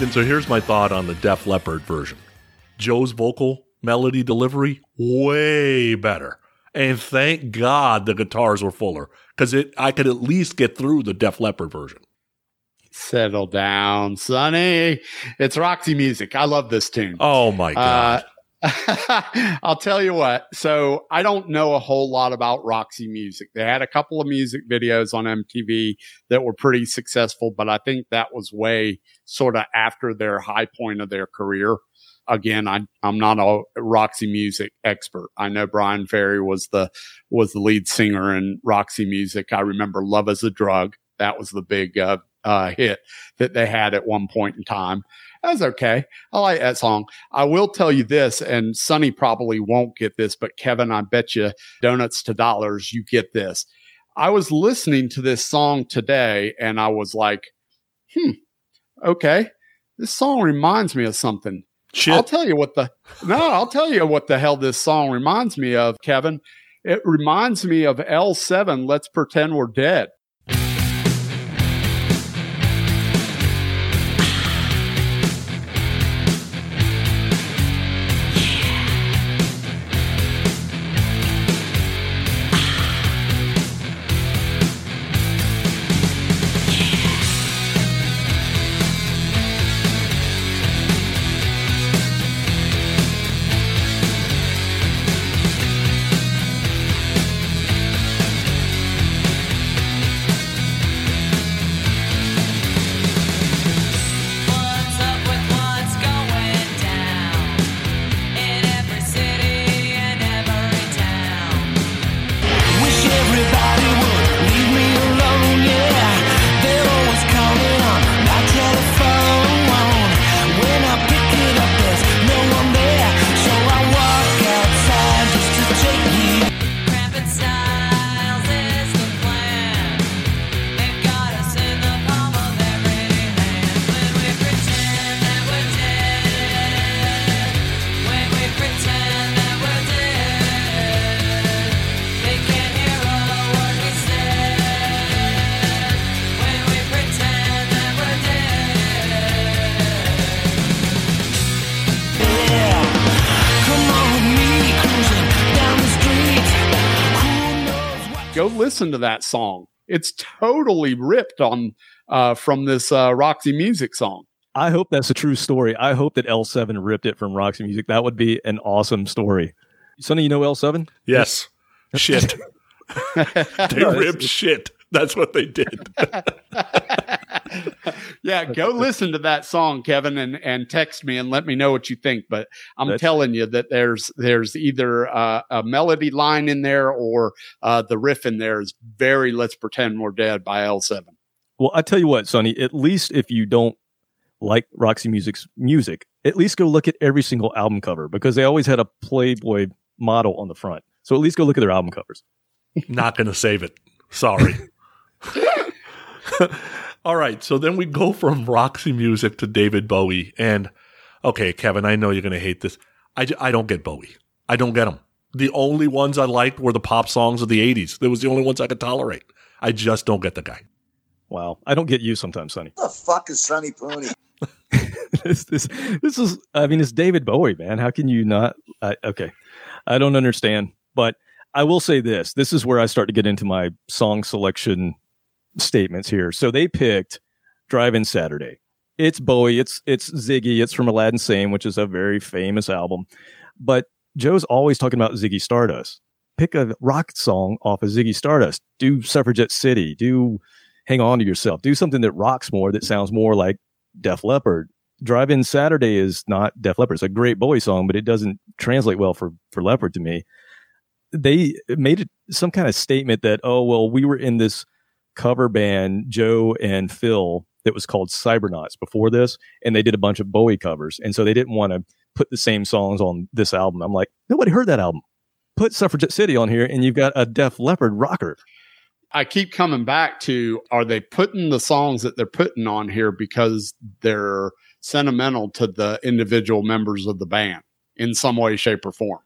Steven, so here's my thought on the Def Leppard version. Joe's vocal melody delivery way better. And thank God the guitars were fuller because it I could at least get through the Def Leppard version. Settle down, Sonny. It's Roxy music. I love this tune. Oh my God. Uh, I'll tell you what. So I don't know a whole lot about Roxy Music. They had a couple of music videos on MTV that were pretty successful, but I think that was way sort of after their high point of their career. Again, I, I'm not a Roxy Music expert. I know Brian Ferry was the was the lead singer in Roxy Music. I remember "Love Is a Drug." That was the big uh, uh, hit that they had at one point in time. That's okay. I like that song. I will tell you this, and Sonny probably won't get this, but Kevin, I bet you donuts to dollars, you get this. I was listening to this song today and I was like, hmm, okay. This song reminds me of something. Shit. I'll tell you what the no, I'll tell you what the hell this song reminds me of, Kevin. It reminds me of L7, Let's Pretend We're Dead. Listen to that song. It's totally ripped on uh, from this uh, Roxy Music song. I hope that's a true story. I hope that L7 ripped it from Roxy Music. That would be an awesome story. Sonny, you know L7? Yes. Shit. they ripped shit. That's what they did. yeah, go listen to that song, Kevin, and and text me and let me know what you think. But I'm That's- telling you that there's there's either uh, a melody line in there or uh, the riff in there is very "Let's Pretend We're Dead" by L7. Well, I tell you what, Sonny, at least if you don't like Roxy Music's music, at least go look at every single album cover because they always had a Playboy model on the front. So at least go look at their album covers. Not going to save it. Sorry. All right. So then we go from Roxy Music to David Bowie. And okay, Kevin, I know you're going to hate this. I, j- I don't get Bowie. I don't get him. The only ones I liked were the pop songs of the 80s. They was the only ones I could tolerate. I just don't get the guy. Wow. I don't get you sometimes, Sonny. What the fuck is Sonny Pooney? this, this, this is, I mean, it's David Bowie, man. How can you not? I, okay. I don't understand. But I will say this this is where I start to get into my song selection statements here. So they picked Drive In Saturday. It's Bowie, it's it's Ziggy, it's from Aladdin Sane, which is a very famous album. But Joe's always talking about Ziggy Stardust. Pick a rock song off of Ziggy Stardust. Do Suffragette City. Do Hang On to Yourself. Do something that rocks more, that sounds more like Def Leppard. Drive In Saturday is not Def Leppard. It's a great Bowie song, but it doesn't translate well for for Leppard to me. They made it some kind of statement that, oh well, we were in this cover band, Joe and Phil, that was called Cybernauts before this, and they did a bunch of Bowie covers, and so they didn't want to put the same songs on this album. I'm like, nobody heard that album. Put Suffragette City on here, and you've got a Def Leppard rocker. I keep coming back to are they putting the songs that they're putting on here because they're sentimental to the individual members of the band in some way, shape, or form?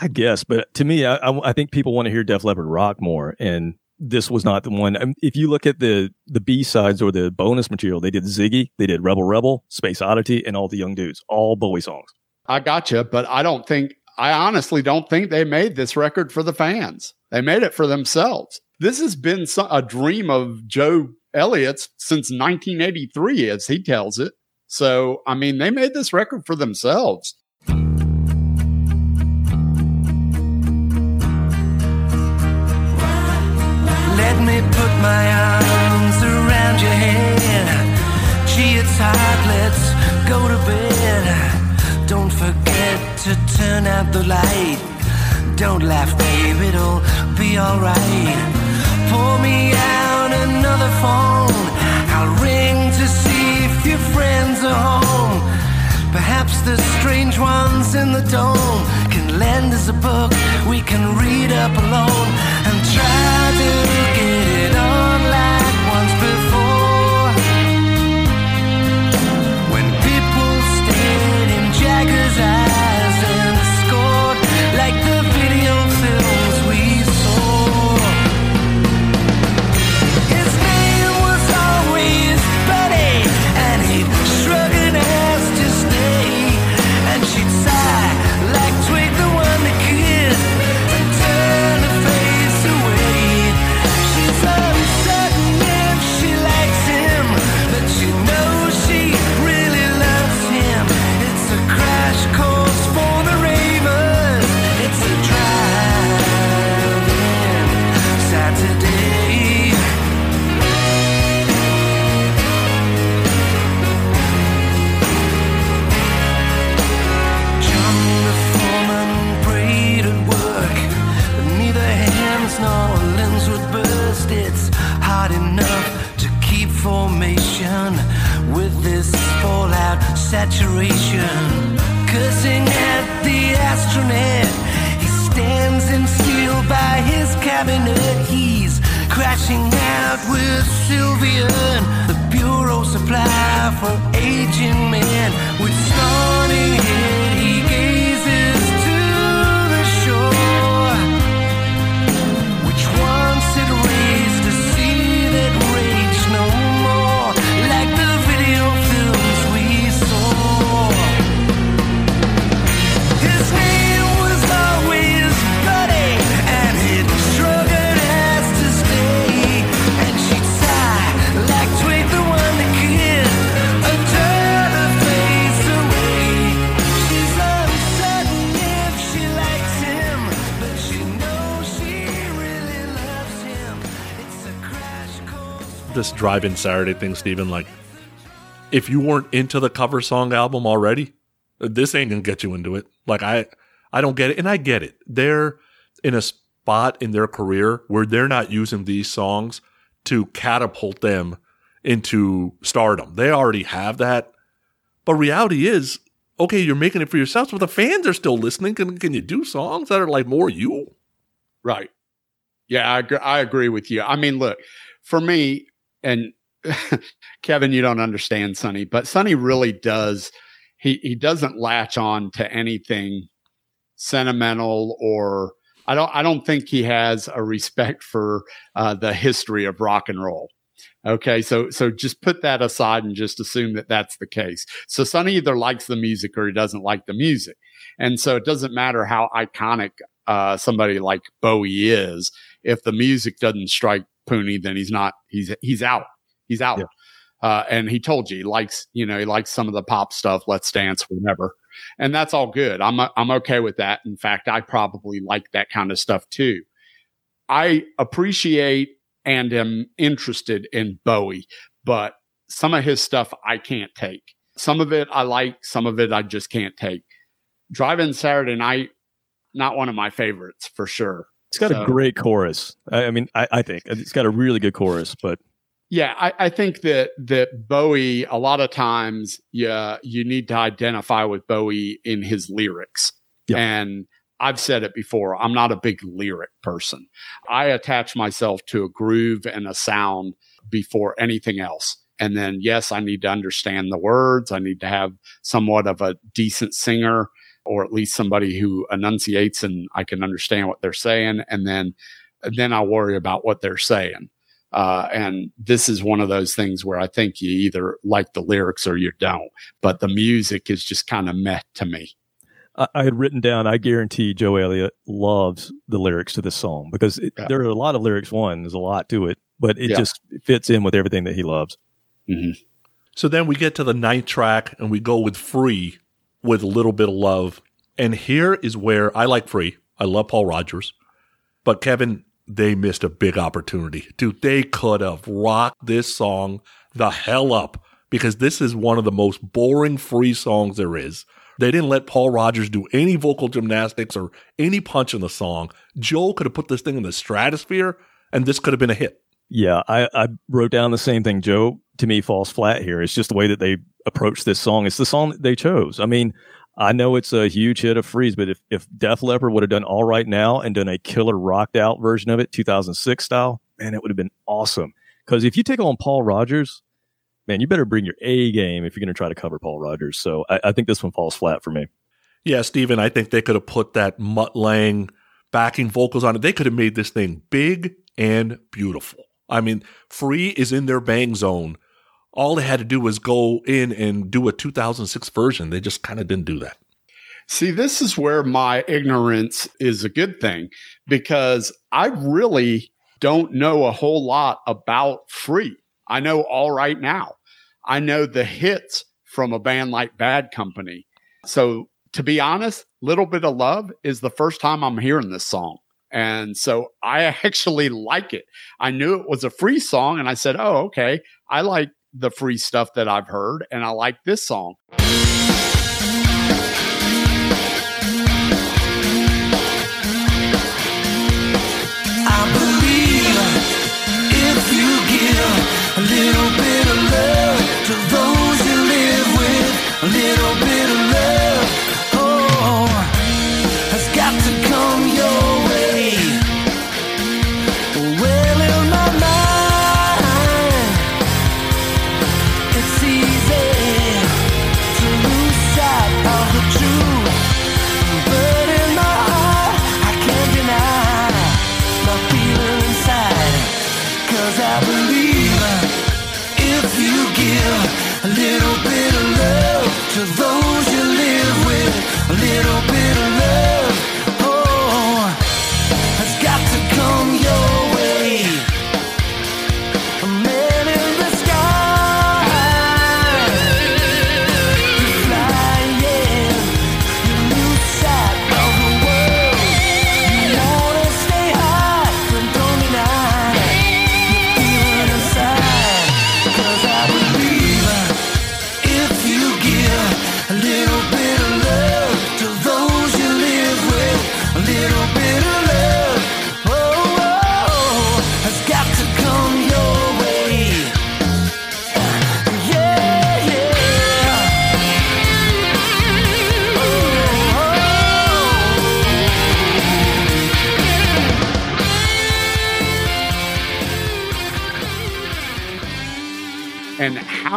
I guess, but to me, I, I, I think people want to hear Def Leppard rock more, and this was not the one. Um, If you look at the the B sides or the bonus material, they did Ziggy, they did Rebel Rebel, Space Oddity, and all the Young Dudes, all Bowie songs. I gotcha, but I don't think I honestly don't think they made this record for the fans. They made it for themselves. This has been a dream of Joe Elliott's since 1983, as he tells it. So, I mean, they made this record for themselves. My arms around your head. Let's go to bed. Don't forget to turn out the light. Don't laugh, babe, it'll be alright. Pour me out another phone. I'll ring to see if your friends are home. Perhaps the strange ones in the dome can lend us a book we can read up alone and try to get with Sylvia, the bureau supply for aging this drive-in Saturday thing, Steven, like if you weren't into the cover song album already, this ain't gonna get you into it. Like I I don't get it. And I get it. They're in a spot in their career where they're not using these songs to catapult them into stardom. They already have that. But reality is, okay, you're making it for yourselves, but the fans are still listening. Can can you do songs that are like more you? Right. Yeah, I, I agree with you. I mean, look, for me, and Kevin, you don't understand Sonny, but Sonny really does. He he doesn't latch on to anything sentimental or I don't I don't think he has a respect for uh, the history of rock and roll. Okay, so so just put that aside and just assume that that's the case. So Sonny either likes the music or he doesn't like the music, and so it doesn't matter how iconic uh, somebody like Bowie is. If the music doesn't strike Pooney, then he's not. He's he's out. He's out. Yeah. Uh, and he told you he likes you know he likes some of the pop stuff. Let's dance, whatever, and that's all good. I'm I'm okay with that. In fact, I probably like that kind of stuff too. I appreciate and am interested in Bowie, but some of his stuff I can't take. Some of it I like, some of it I just can't take. Drive-in Saturday Night, not one of my favorites for sure. It's got So- a great chorus. I, I mean, I, I think it's got a really good chorus, but Yeah, I, I think that that Bowie a lot of times yeah you need to identify with Bowie in his lyrics. Yeah. And I've said it before, I'm not a big lyric person. I attach myself to a groove and a sound before anything else. And then yes, I need to understand the words. I need to have somewhat of a decent singer or at least somebody who enunciates and I can understand what they're saying. And then then I worry about what they're saying. Uh, and this is one of those things where I think you either like the lyrics or you don't. But the music is just kind of meh to me. I, I had written down, I guarantee Joe Elliott loves the lyrics to this song because it, Yeah. there are a lot of lyrics. One, there's a lot to it, but it Yeah. just fits in with everything that he loves. So then we get to the ninth track and we go with Free with a little bit of love. And here is where I like Free. I love Paul Rogers. But Kevin, they missed a big opportunity. Dude, they could have rocked this song the hell up because this is one of the most boring free songs there is. They didn't let Paul Rogers do any vocal gymnastics or any punch in the song. Joe could have put this thing in the stratosphere and this could have been a hit. Yeah, I, I wrote down the same thing. Joe, to me, falls flat here. It's just the way that they approach this song. It's the song that they chose. I mean, I know it's a huge hit of Freeze, but if, if Def Leppard would have done All Right Now and done a killer rocked out version of it, 2006 style, man, it would have been awesome. Because if you take on Paul Rogers, man, you better bring your A game if you're going to try to cover Paul Rogers. So I, I think this one falls flat for me. Yeah, Steven, I think they could have put that Mutt Lang backing vocals on it. They could have made this thing big and beautiful. I mean, Free is in their bang zone. All they had to do was go in and do a 2006 version. They just kind of didn't do that. See, this is where my ignorance is a good thing because I really don't know a whole lot about free. I know all right now. I know the hits from a band like Bad Company. So to be honest, Little Bit of Love is the first time I'm hearing this song. And so I actually like it. I knew it was a free song and I said, Oh, okay. I like the free stuff that I've heard and I like this song.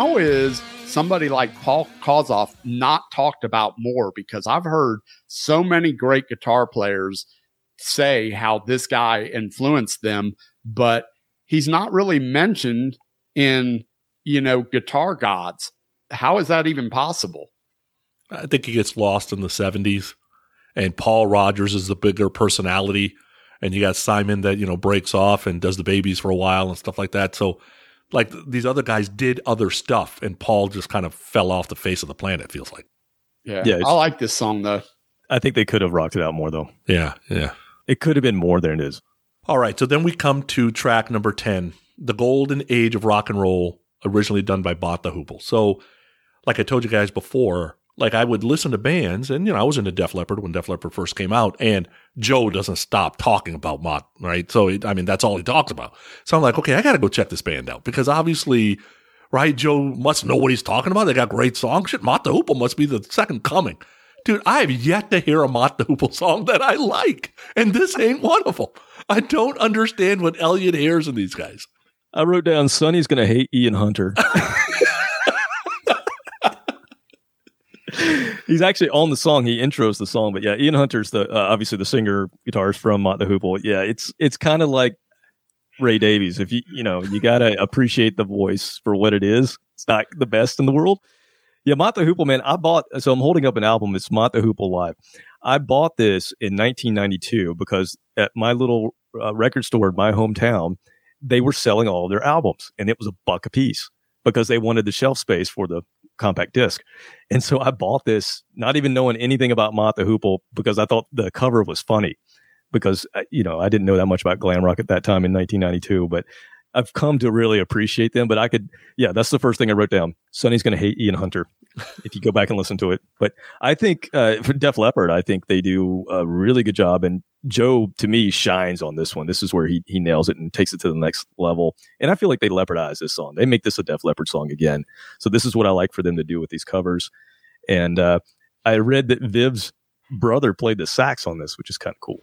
How is somebody like Paul Kossoff not talked about more? Because I've heard so many great guitar players say how this guy influenced them, but he's not really mentioned in, you know, guitar gods. How is that even possible? I think he gets lost in the 70s. And Paul Rodgers is the bigger personality. And you got Simon that, you know, breaks off and does the babies for a while and stuff like that. So, like, these other guys did other stuff. And Paul just kind of fell off the face of the planet, feels like. Yeah. Yeah, I like this song though. I think they could have rocked it out more, though. Yeah, yeah. It could have been more than it is. All right. So then we come to track number 10, The Golden Age of Rock and Roll, originally done by Mott the Hoople. So, like I told you guys before, like I would listen to bands, and you know, I was into Def Leppard when Def Leppard first came out, and Joe doesn't stop talking about Mott, right? So, it, I mean, that's all he talks about. So I'm like, okay, I got to go check this band out because obviously, right, Joe must know what he's talking about. They got great songs. Shit, Mott the Hoople must be the second coming. Dude, I have yet to hear a Mott the Hoople song that I like, and this ain't one of them. I don't understand what Elliott hears in these guys. I wrote down Sonny's going to hate Ian Hunter. He's actually on the song. He intros the song, but yeah, Ian Hunter's the uh, obviously the singer guitarist from Mott the Hoople. Yeah, it's it's kind of like Ray Davies. If you you know you gotta appreciate the voice for what it is. It's not the best in the world. Yeah, Mott the Hoople, man. I bought so I'm holding up an album. It's Mott the Hoople Live. I bought this in 1992 because at my little uh, record store in my hometown, they were selling all their albums, and it was a buck a piece because they wanted the shelf space for the compact disc. And so I bought this, not even knowing anything about the Hoople, because I thought the cover was funny. Because uh, you know I didn't know that much about glam rock at that time in 1992, but I've come to really appreciate them. But I could, yeah, that's the first thing I wrote down. Sonny's going to hate Ian Hunter if you go back and listen to it. But I think uh, for Def Leppard, I think they do a really good job. And Joe, to me, shines on this one. This is where he he nails it and takes it to the next level. And I feel like they leopardize this song. They make this a Def Leppard song again. So this is what I like for them to do with these covers. And uh, I read that Viv's brother played the sax on this, which is kind of cool.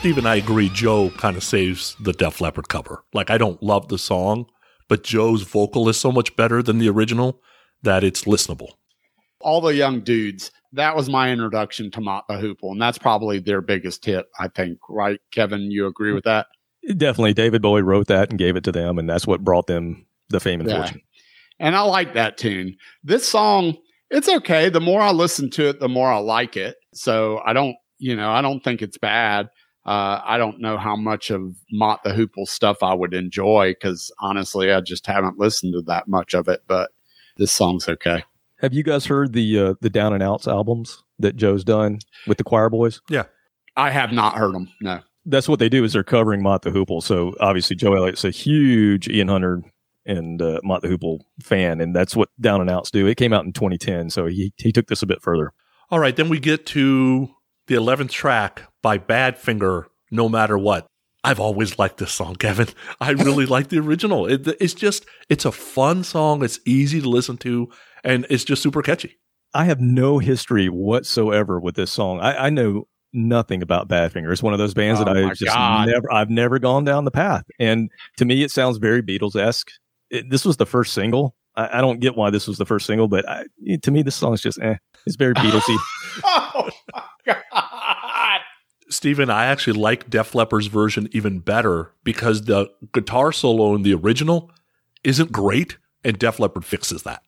Yeah, Steve and I agree. Joe kind of saves the Def Leppard cover. Like, I don't love the song, but Joe's vocal is so much better than the original that it's listenable. All the young dudes. That was my introduction to Mott the uh, Hoople, and that's probably their biggest hit. I think, right, Kevin? You agree with that? Definitely, David Bowie wrote that and gave it to them, and that's what brought them the fame and Yeah. fortune. And I like that tune. This song, it's okay. The more I listen to it, the more I like it. So I don't, you know, I don't think it's bad. Uh, I don't know how much of Mott the Hoople stuff I would enjoy because honestly, I just haven't listened to that much of it. But this song's okay. Have you guys heard the uh, the Down and Outs albums that Joe's done with the Quireboys? Yeah, I have not heard them. No. That's what they do is they're covering Mott the Hoople. So obviously Joe Elliott's a huge Ian Hunter and uh, Mott the Hoople fan, and that's what Down and Outs do. It came out in 2010, so he he took this a bit further. All right, then we get to the 11th track by Badfinger, No Matter What. I've always liked this song, Kevin. I really like the original. It, it's just, it's a fun song. It's easy to listen to, and it's just super catchy. I have no history whatsoever with this song. I, I know nothing about Badfinger. It's one of those bands Oh that my I just God. never, I've never gone down the path. And to me, it sounds very Beatles esque. This was the first single. I, I don't get why this was the first single, but I, to me, this song is just eh. It's very Beatlesy. Oh my God. Steven, I actually like Def Leppard's version even better because the guitar solo in the original isn't great, and Def Leppard fixes that.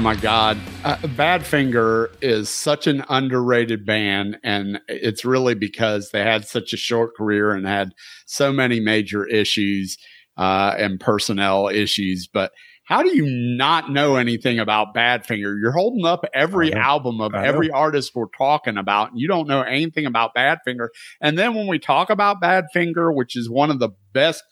My God. Uh, Badfinger is such an underrated band, and it's really because they had such a short career and had so many major issues uh, and personnel issues. But how do you not know anything about Badfinger? You're holding up every album of every artist we're talking about, and you don't know anything about Badfinger. And then when we talk about Badfinger, which is one of the best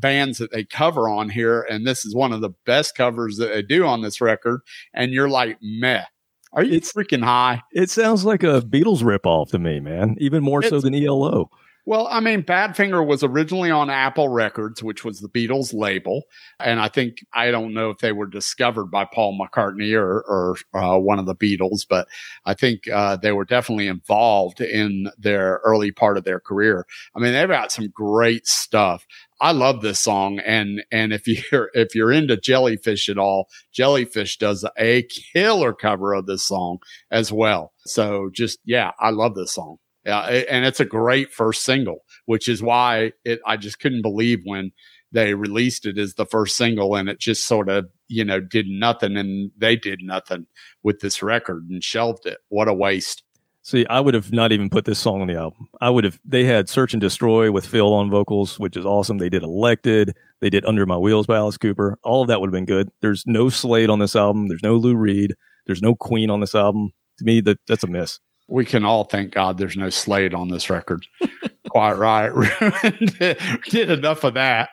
bands that they cover on here, and this is one of the best covers that they do on this record, and you're like, meh. Are you It's- freaking high? It sounds like a Beatles ripoff to me, man. Even more so than ELO. Well, I mean, Badfinger was originally on Apple Records, which was the Beatles label. And I think, I don't know if they were discovered by Paul McCartney or, or uh, one of the Beatles, but I think uh, they were definitely involved in their early part of their career. I mean, they've got some great stuff. I love this song. And, and if you're, if you're into Jellyfish at all, Jellyfish does a killer cover of this song as well. So just, yeah, I love this song. Yeah, and it's a great first single, which is why it I just couldn't believe when they released it as the first single and it just sort of, you know, did nothing and they did nothing with this record and shelved it. What a waste. See, I would have not even put this song on the album. I would have. They had "Search and Destroy" with Phil on vocals, which is awesome. They did "Elected." They did "Under My Wheels" by Alice Cooper. All of that would have been good. There's no Slade on this album. There's no Lou Reed. There's no Queen on this album. To me, that that's a miss. We can all thank God there's no Slade on this record. Quite right. did enough of that.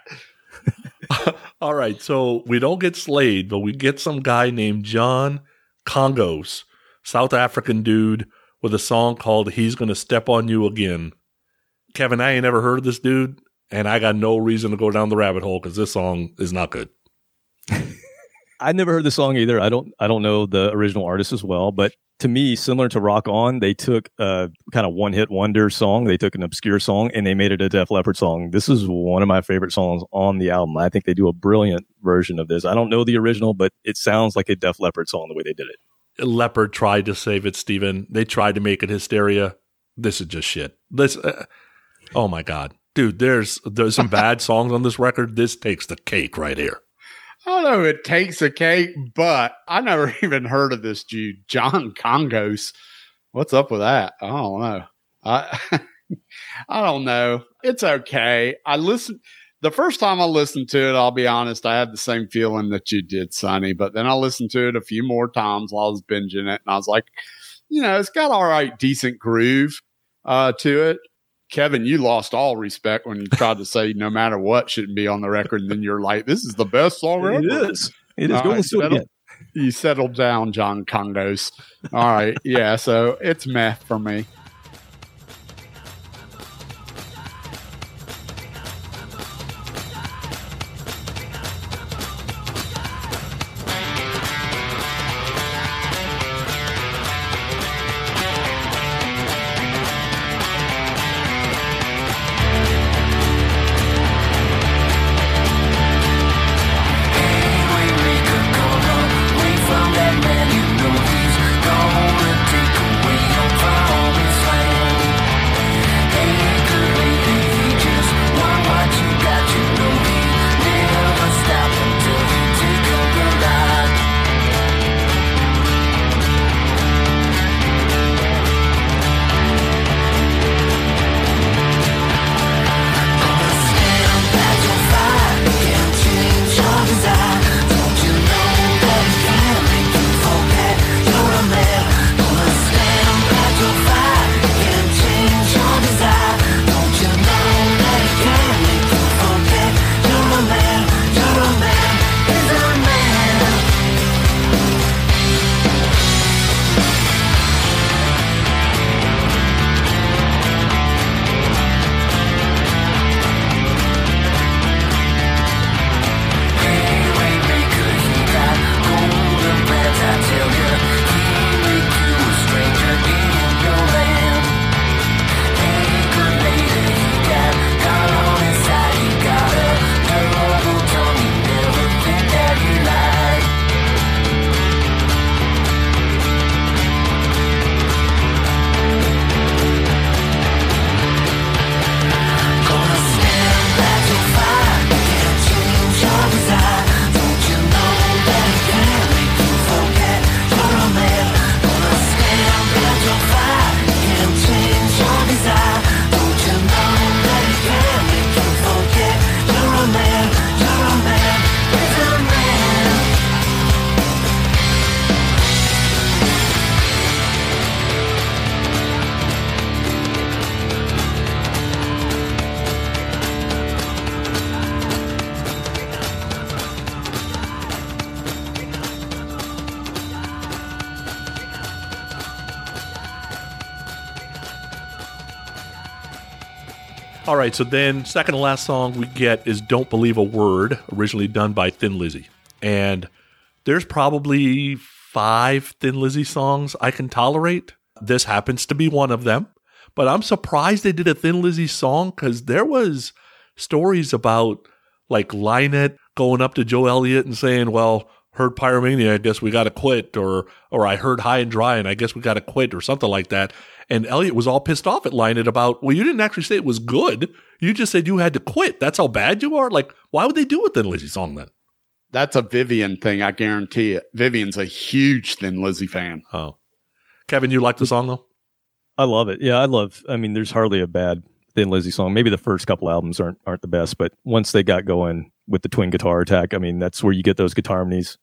All right, so we don't get Slade, but we get some guy named John Kongos, South African dude with a song called He's Gonna Step on You Again. Kevin, I ain't never heard of this dude, and I got no reason to go down the rabbit hole because this song is not good. I never heard the song either. I don't. I don't know the original artist as well. But to me, similar to Rock On, they took a kind of one hit wonder song. They took an obscure song and they made it a Def Leppard song. This is one of my favorite songs on the album. I think they do a brilliant version of this. I don't know the original, but it sounds like a Def Leppard song the way they did it. Leppard tried to save it, Steven. They tried to make it hysteria. This is just shit. This, uh, oh my god, dude. There's there's some bad songs on this record. This takes the cake right here. I don't know it takes a cake, but I never even heard of this dude, John Kongos. What's up with that? I don't know. I I don't know. It's okay. I listened the first time I listened to it, I'll be honest, I had the same feeling that you did, Sonny. But then I listened to it a few more times while I was binging it, and I was like, you know, it's got all right, decent groove uh, to it. Kevin, you lost all respect when you tried to say no matter what shouldn't be on the record, and then you're like, "This is the best song ever." It is. It is. All Go right, listen it settle- You settled down, John Kongos. All right, yeah. So it's meh for me. Right, so then second to last song we get is Don't Believe a Word, originally done by Thin Lizzy. And there's probably five Thin Lizzy songs I can tolerate. This happens to be one of them. But I'm surprised they did a Thin Lizzy song because there was stories about like Lynott going up to Joe Elliott and saying, well, heard Pyromania, I guess we got to quit, or or I heard High and Dry, and I guess we got to quit, or something like that. And Elliott was all pissed off at Lynott about, well, you didn't actually say it was good. You just said you had to quit. That's how bad you are. Like, why would they do a Thin Lizzy song then? That's a Vivian thing, I guarantee it. Vivian's a huge Thin Lizzy fan. Oh, Kevin, you like the song though? I love it. Yeah, I love. I mean, there's hardly a bad Thin Lizzy song. Maybe the first couple albums aren't aren't the best, but once they got going with the twin guitar attack, I mean, that's where you get those guitar harmonies.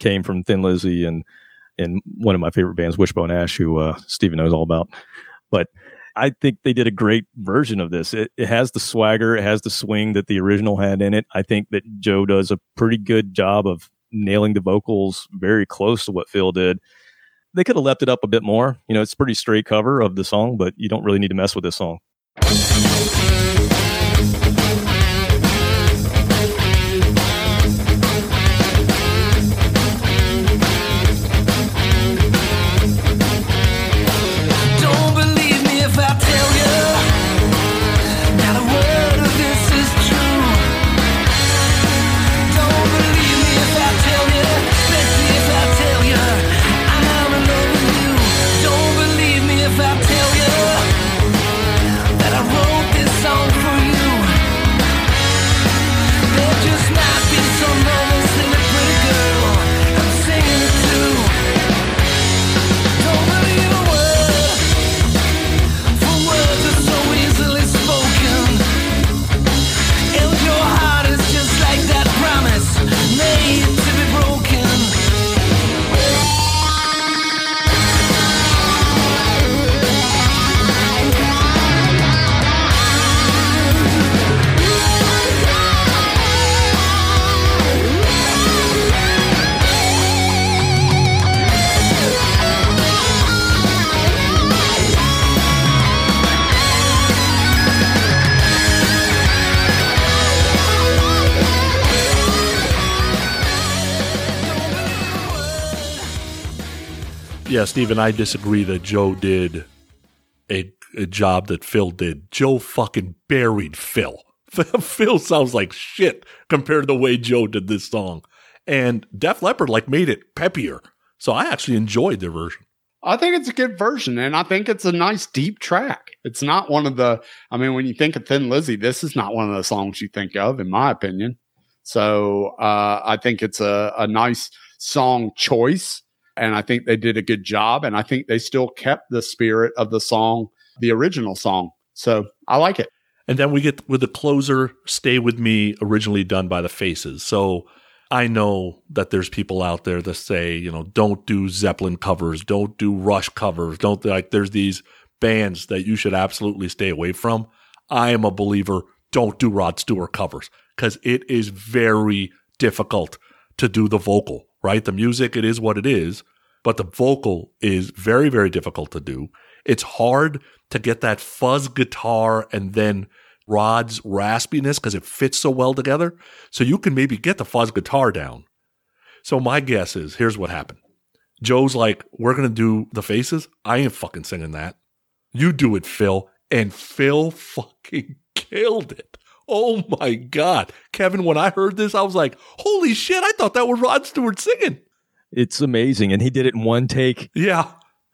Came from Thin Lizzy and and one of my favorite bands, Wishbone Ash, who uh, Steven knows all about. But I think they did a great version of this. It, it has the swagger, it has the swing that the original had in it. I think that Joe does a pretty good job of nailing the vocals very close to what Phil did. They could have left it up a bit more. You know, it's a pretty straight cover of the song, but you don't really need to mess with this song. Yeah, Steven, I disagree that Joe did a, a job that Phil did. Joe fucking buried Phil. Phil sounds like shit compared to the way Joe did this song. And Def Leppard like made it peppier. So I actually enjoyed their version. I think it's a good version, and I think it's a nice deep track. It's not one of the. I mean, when you think of Thin Lizzy, this is not one of the songs you think of, in my opinion. So uh, I think it's a, a nice song choice, and I think they did a good job, and I think they still kept the spirit of the song, the original song. So I like it. And then we get with the closer, Stay With Me, originally done by the Faces. So I know that there's people out there that say, you know, don't do Zeppelin covers, don't do Rush covers, don't like, there's these bands that you should absolutely stay away from. I am a believer, don't do Rod Stewart covers because it is very difficult to do the vocal, right? The music, it is what it is, but the vocal is very, very difficult to do. It's hard to get that fuzz guitar and then Rod's raspiness because it fits so well together. So you can maybe get the fuzz guitar down. So my guess is here's what happened. Joe's like, we're going to do the faces. I ain't fucking singing that. You do it, Phil. And Phil fucking killed it. Oh my God. Kevin, when I heard this, I was like, holy shit, I thought that was Rod Stewart singing. It's amazing. And he did it in one take Yeah.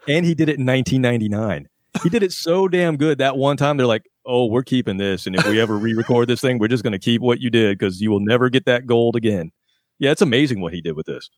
and he did it in 1999. He did it so damn good that one time. They're like, "Oh, we're keeping this, and if we ever re-record this thing, we're just going to keep what you did because you will never get that gold again." Yeah, it's amazing what he did with this.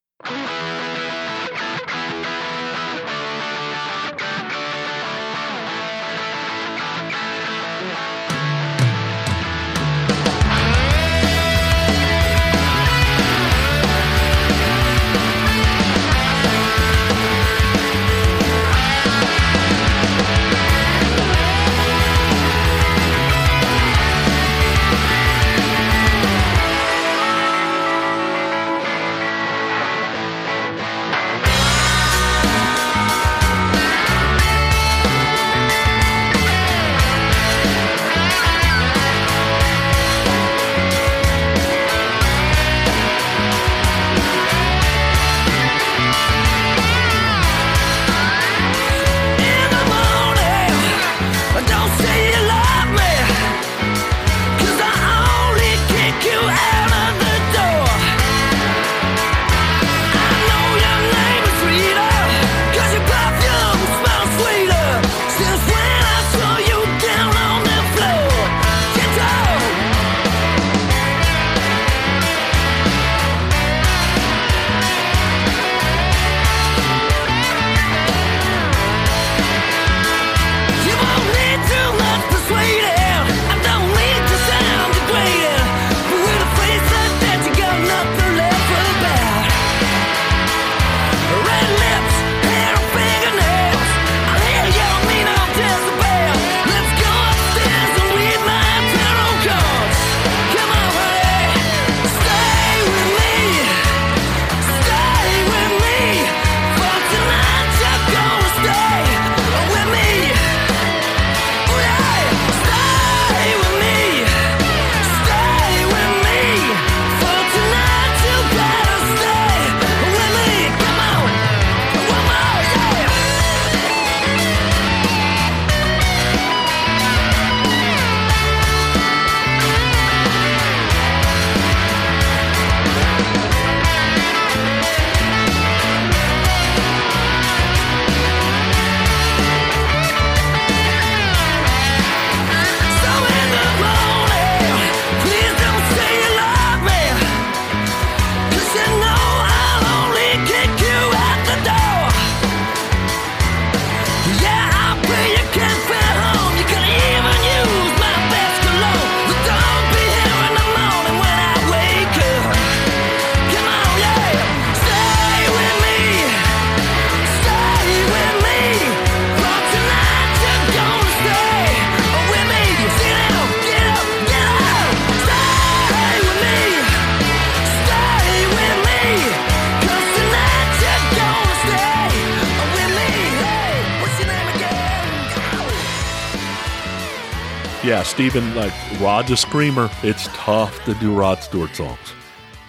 Steven, like Rod's a screamer. It's tough to do Rod Stewart songs.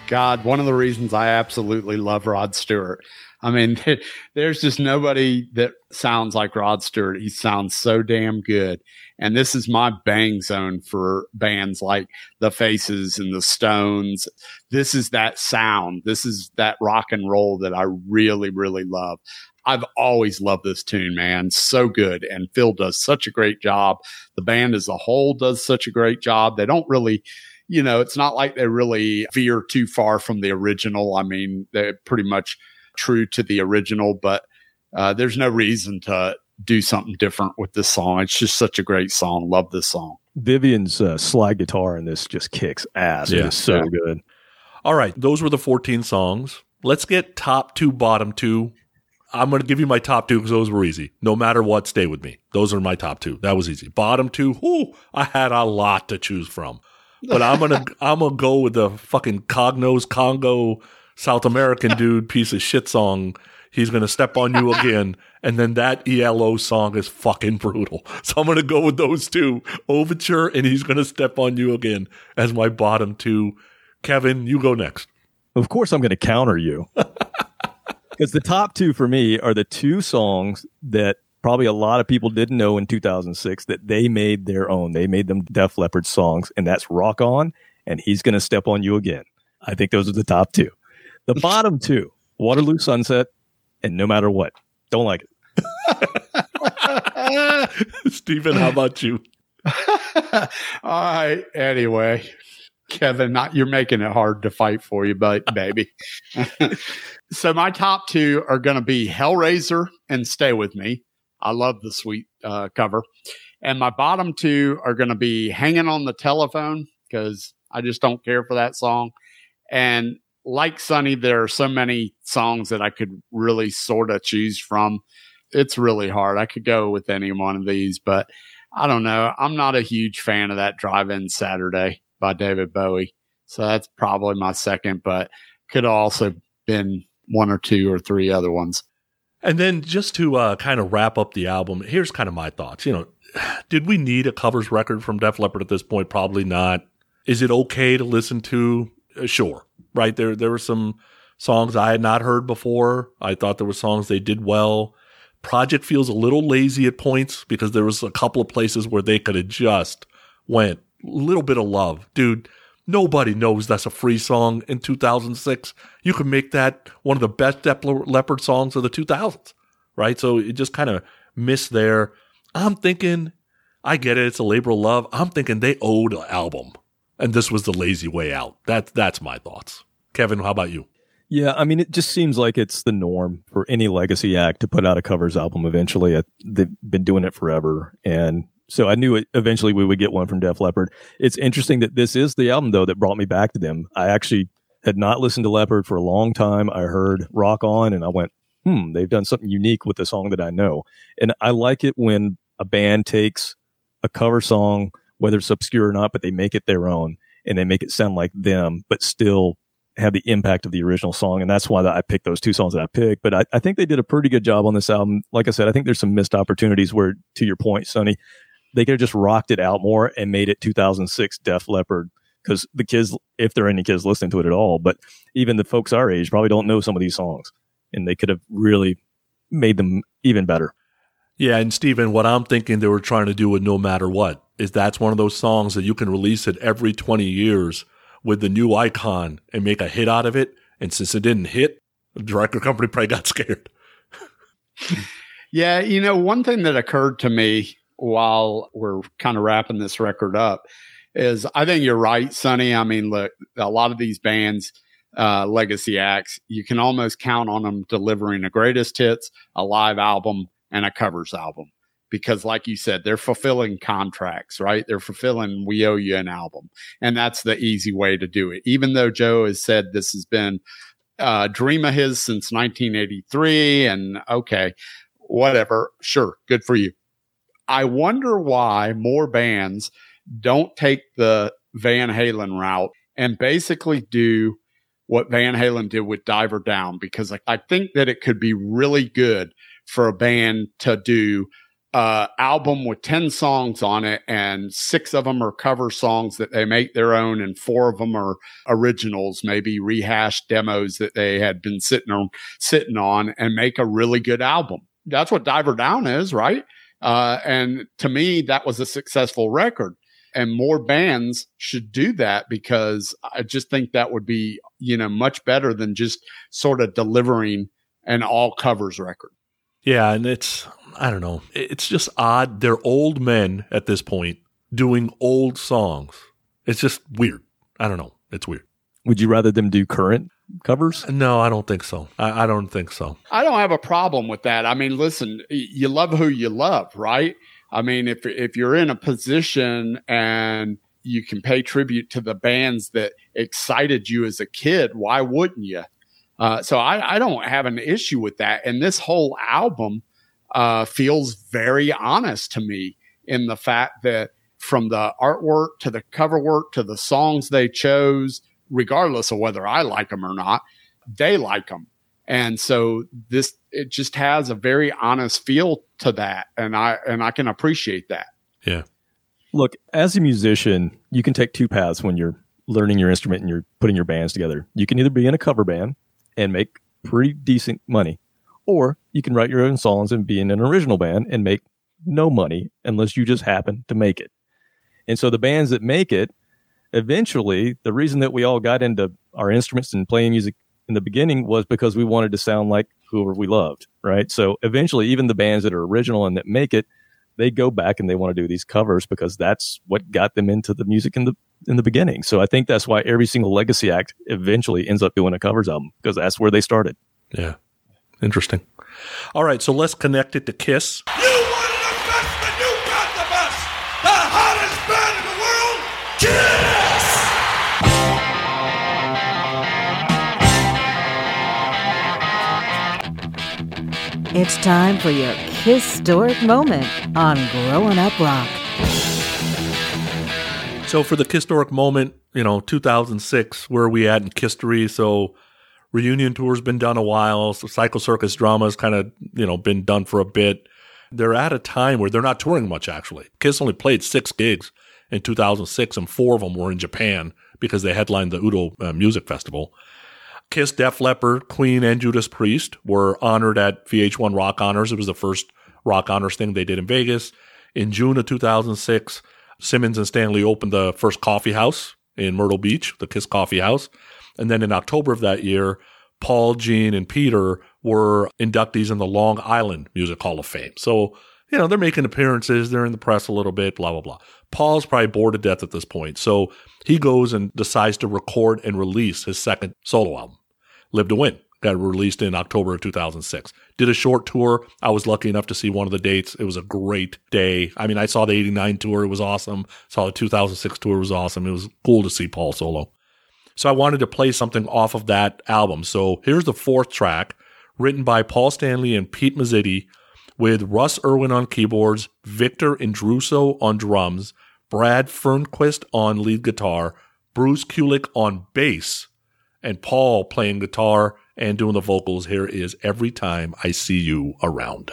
God, one of the reasons I absolutely love Rod Stewart. I mean, there's just nobody that sounds like Rod Stewart. He sounds so damn good. And this is my bang zone for bands like the Faces and the Stones. This is that sound. This is that rock and roll that I really, really love. I've always loved this tune, man. So good. And Phil does such a great job. The band as a whole does such a great job. They don't really, you know, it's not like they really veer too far from the original. I mean, they're pretty much true to the original, but uh, there's no reason to do something different with this song. It's just such a great song. Love this song. Vivian's uh, slide guitar in this just kicks ass. Yeah. It is so Yeah. good. All right, those were the 14 songs. Let's get top two, bottom two. I'm going to give you my top two because those were easy. No matter what, stay with me. Those are my top two. That was easy. Bottom two, whoo, I had a lot to choose from. But I'm gonna I'm gonna go with the fucking Cognos Congo South American dude piece of shit song. He's gonna step on you again, and then that ELO song is fucking brutal. So I'm gonna go with those two, Overture, and he's gonna step on you again as my bottom two. Kevin, you go next. Of course, I'm going to counter you. Because the top two for me are the two songs that probably a lot of people didn't know in 2006 that they made their own. They made them Def Leppard songs, and that's Rock On and He's Gonna Step on You Again. I think those are the top two. The bottom two, Waterloo Sunset and No Matter What. Don't like it. Steven, how about you? All right. Anyway, Kevin, not you're making it hard to fight for you, but baby. so my top two are going to be Hellraiser and Stay with Me. I love the sweet uh, cover, and my bottom two are going to be Hanging on the Telephone because I just don't care for that song, and like Sonny, there are so many songs that I could really sort of choose from. It's really hard. I could go with any one of these, but I don't know. I'm not a huge fan of that Drive In Saturday by David Bowie. So that's probably my second, but could also been one or two or three other ones. And then just to uh, kind of wrap up the album, here's kind of my thoughts. You know, did we need a covers record from Def Leppard at this point? Probably not. Is it okay to listen to? Uh, sure, right there. There were some songs I had not heard before. I thought there were songs they did well. Project feels a little lazy at points because there was a couple of places where they could have just went little bit of love, dude. Nobody knows that's a free song in 2006. You can make that one of the best Def Leppard songs of the 2000s, right? So it just kind of missed there. I'm thinking, I get it. It's a labor of love. I'm thinking they owed an album, and this was the lazy way out. That's that's my thoughts. Kevin, how about you? Yeah, I mean, it just seems like it's the norm for any legacy act to put out a covers album eventually. They've been doing it forever. And so I knew it, eventually we would get one from Def Leppard. It's interesting that this is the album, though, that brought me back to them. I actually had not listened to Leppard for a long time. I heard Rock On and I went, hmm, they've done something unique with the song that I know. And I like it when a band takes a cover song, whether it's obscure or not, but they make it their own and they make it sound like them, but still have the impact of the original song. And that's why I picked those two songs that I picked. But I, I think they did a pretty good job on this album. Like I said, I think there's some missed opportunities where, to your point, Sonny, they could have just rocked it out more and made it 2006 Def Leppard. Because the kids, if there are any kids listening to it at all, but even the folks our age probably don't know some of these songs. And they could have really made them even better. Yeah, and Steven, what I'm thinking they were trying to do with No Matter What is that's one of those songs that you can release it every 20 years with the new icon and make a hit out of it. And since it didn't hit, the record company probably got scared. Yeah, you know, one thing that occurred to me while we're kind of wrapping this record up is I think you're right, Sonny. I mean, look, a lot of these bands, uh, legacy acts, you can almost count on them delivering a greatest hits, a live album, and a covers album. Because, like you said, they're fulfilling contracts, right? They're fulfilling, we owe you an album. And that's the easy way to do it. Even though Joe has said this has been a dream of his since 1983, and okay, whatever, sure, good for you. I wonder why more bands don't take the Van Halen route and basically do what Van Halen did with Diver Down because I, think that it could be really good for a band to do uh, album with 10 songs on it, and six of them are cover songs that they make their own, and four of them are originals, maybe rehashed demos that they had been sitting on, sitting on, and make a really good album. That's what Diver Down is, right? Uh, and to me, that was a successful record. And more bands should do that because I just think that would be, you know, much better than just sort of delivering an all covers record. Yeah, and it's I don't know. It's just odd. They're old men at this point doing old songs. It's just weird. I don't know. It's weird. Would you rather them do current covers? No, I don't think so. I, I don't think so. I don't have a problem with that. I mean, listen, you love who you love, right? I mean, if if you're in a position and you can pay tribute to the bands that excited you as a kid, why wouldn't you? Uh, so I, I don't have an issue with that. And this whole album uh, feels very honest to me in the fact that from the artwork to the cover work to the songs they chose, regardless of whether I like them or not, they like them. And so this it just has a very honest feel to that, and I and I can appreciate that. Yeah. Look, as a musician, you can take two paths when you're learning your instrument and you're putting your bands together. You can either be in a cover band and make pretty decent money, or you can write your own songs and be in an original band and make no money unless you just happen to make it. And so the bands that make it, eventually, the reason that we all got into our instruments and playing music in the beginning was because we wanted to sound like whoever we loved, right? So eventually, even the bands that are original and that make it, they go back and they want to do these covers because that's what got them into the music in the in the beginning. So I think that's why every single legacy act eventually ends up doing a covers album because that's where they started. Yeah. Interesting. All right, so let's connect it to Kiss. You wanted the best, It's time for your historic moment on Growing Up Rock. So for the historic moment, you know, 2006, where are we at in history? So reunion tour's been done a while. So Psycho Circus drama's kind of, you know, been done for a bit. They're at a time where they're not touring much, actually. Kiss only played six gigs in 2006, and four of them were in Japan because they headlined the Udo uh, Music Festival. Kiss, Def Leppard, Queen, and Judas Priest were honored at VH1 Rock Honors. It was the first Rock Honors thing they did in Vegas. In June of 2006, Simmons and Stanley opened the first coffee house in Myrtle Beach, the Kiss Coffee House. And then in October of that year, Paul, Gene, and Peter were inductees in the Long Island Music Hall of Fame. So, you know, they're making appearances, they're in the press a little bit, blah, blah, blah. Paul's probably bored to death at this point. So he goes and decides to record and release his second solo album, Live to Win. Got released in October of 2006. Did a short tour. I was lucky enough to see one of the dates. It was a great day. I mean, I saw the 89 tour. It was awesome. Saw the 2006 tour. It was awesome. It was cool to see Paul solo. So I wanted to play something off of that album. So here's the fourth track, written by Paul Stanley and Pete Mazzitti, with Russ Irwin on keyboards, Victor Indrizzo on drums, Brad Fernquist on lead guitar, Bruce Kulick on bass, and Paul playing guitar and doing the vocals. Here is Every Time I See You Around.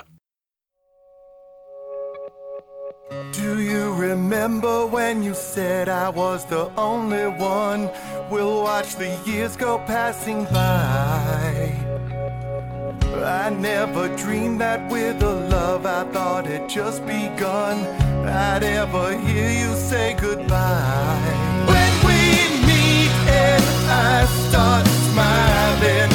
Do you remember when you said I was the only one? We'll watch the years go passing by. I never dreamed that with a love I thought had just begun, I'd ever hear you say goodbye. When we meet and I start smiling,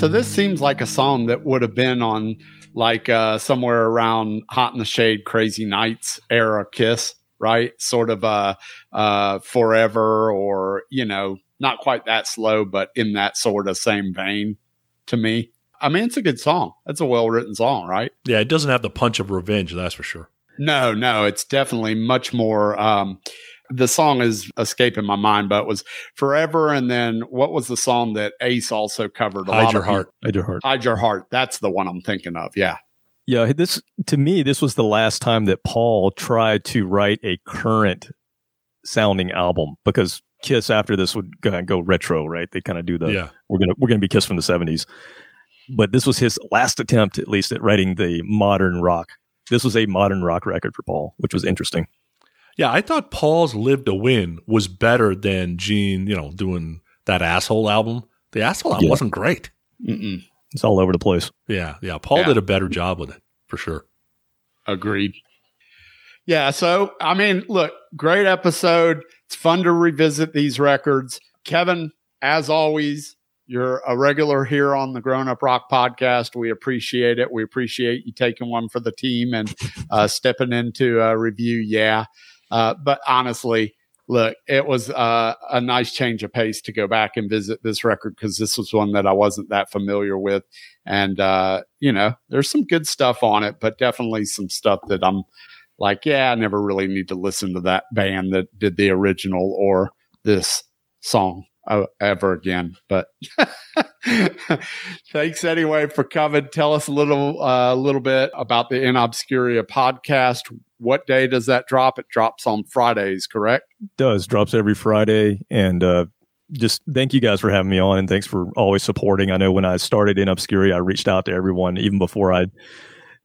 so this seems like a song that would have been on like uh, somewhere around Hot in the Shade, Crazy Nights era Kiss, right? Sort of uh, uh, Forever, or you know, not quite that slow, but in that sort of same vein to me. I mean, it's a good song. It's a well written song, right? Yeah, it doesn't have the punch of revenge, that's for sure. No, no, it's definitely much more. Um, the song is escaping my mind, but it was Forever. And then what was the song that Ace also covered? A Hide your of- heart. I do heart. Hide Your Heart. That's the one I'm thinking of. Yeah. Yeah, this to me, this was the last time that Paul tried to write a current sounding album because Kiss after this would kind of go retro, right? They kind of do the yeah. we're gonna we're gonna be Kiss from the seventies. But this was his last attempt, at least, at writing the modern rock. This was a modern rock record for Paul, which was interesting. Yeah, I thought Paul's Live to Win was better than Gene, you know, doing that asshole album. The asshole album Yeah. wasn't great. Mm-mm. It's all over the place. Yeah, yeah. Paul Yeah. did a better job with it, for sure. Agreed. Yeah. So, I mean, look, great episode. It's fun to revisit these records. Kevin, as always, you're a regular here on the Growin' Up Rock podcast. We appreciate it. We appreciate you taking one for the team and uh, stepping into a review. Yeah. Uh, but honestly, look, it was uh, a nice change of pace to go back and visit this record because this was one that I wasn't that familiar with. And, uh, you know, there's some good stuff on it, but definitely some stuff that I'm like, yeah, I never really need to listen to that band that did the original or this song ever again. But thanks anyway for coming. Tell us a little, a little bit about the InObscuria podcast. What day does that drop? It drops on Fridays, correct? does drops every Friday, and uh, just thank you guys for having me on, and thanks for always supporting. I know when I started InObscuria, I reached out to everyone even before I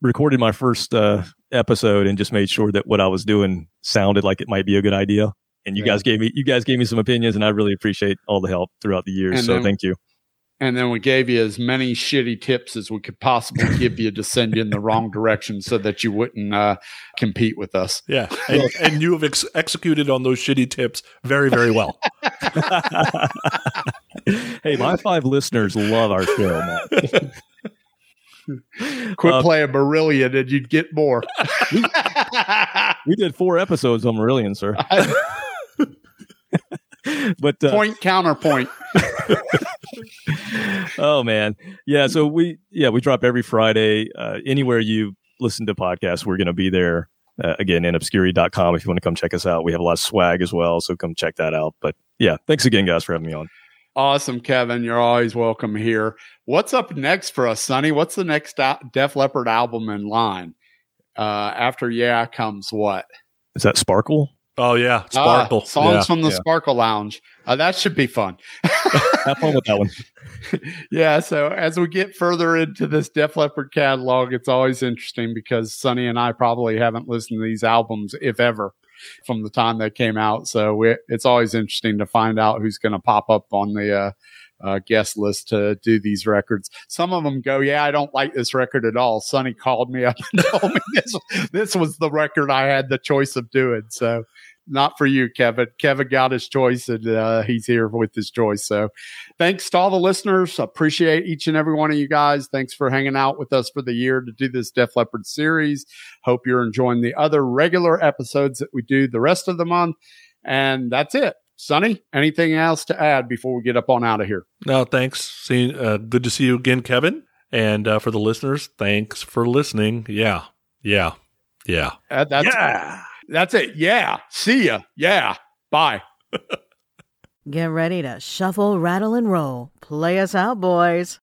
recorded my first uh, episode, and just made sure that what I was doing sounded like it might be a good idea. And you Yeah. guys gave me you guys gave me some opinions, and I really appreciate all the help throughout the years. And so then- thank you. And then we gave you as many shitty tips as we could possibly give you to send you in the wrong direction so that you wouldn't uh, compete with us. Yeah. And, and you have ex- executed on those shitty tips very, very well. hey, my five listeners love our show, man. Quit Uh, playing Marillion and you'd get more. we did four episodes on Marillion, sir. but uh, Point counterpoint. oh man yeah so we yeah we drop every friday uh, anywhere you listen to podcasts we're going to be there uh, again inobscuria.com if you want to come check us out we have a lot of swag as well so come check that out but yeah thanks again guys for having me on Awesome, Kevin. You're always welcome here. What's up next for us, Sonny? What's the next Def Leppard album in line? Uh, after Yeah comes what? is that sparkle Oh, yeah. Ah, Sparkle. songs yeah. from the yeah. Sparkle Lounge. Uh, that should be fun. have fun with that one yeah. So as we get further into this Def Leppard catalog, it's always interesting because Sonny and I probably haven't listened to these albums, if ever, from the time they came out. So we, it's always interesting to find out who's going to pop up on the uh, uh, guest list to do these records. Some of them go, "Yeah, I don't like this record at all." Sonny called me up and told me this this was the record I had the choice of doing. So. Not for you, Kevin. Kevin got his choice and uh, he's here with his choice. So thanks to all the listeners. Appreciate each and every one of you guys. Thanks for hanging out with us for the year to do this Def Leppard series. Hope you're enjoying the other regular episodes that we do the rest of the month. And that's it. Sonny, anything else to add before we get up on out of here? No, thanks. See, uh, good to see you again, Kevin. And uh, for the listeners, thanks for listening. Yeah, Yeah. Yeah. Uh, that's yeah. That's it. Yeah. See ya. Yeah. Bye. Get ready to shuffle, rattle, and roll. Play us out, boys.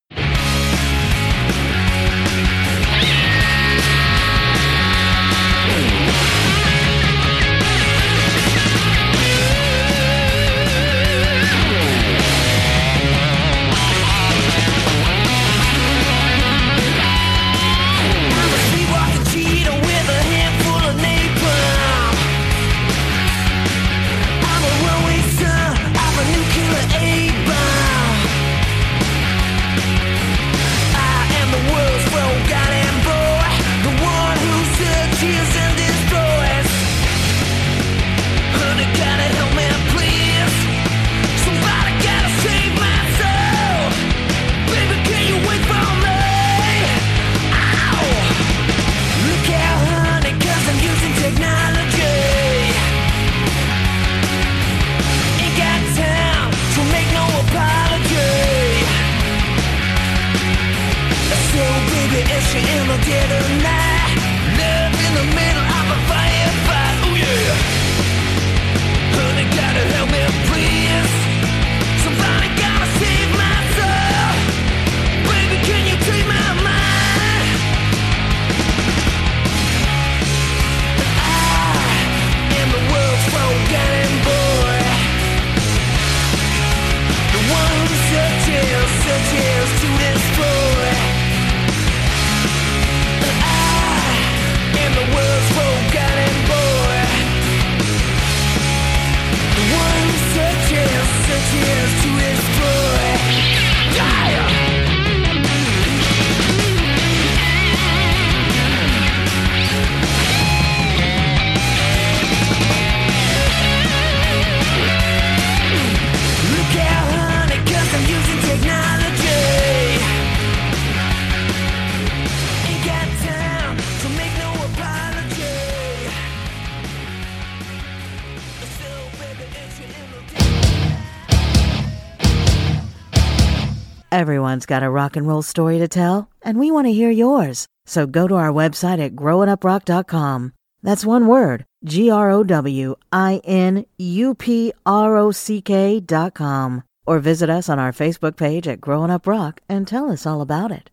Everyone's got a rock and roll story to tell, and we want to hear yours. So go to our website at growinuprock.com. That's one word, G R O W I N U P R O C K dot com. Or visit us on our Facebook page at Growing Up Rock and tell us all about it.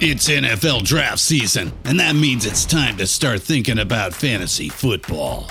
It's NFL draft season, and that means it's time to start thinking about fantasy football.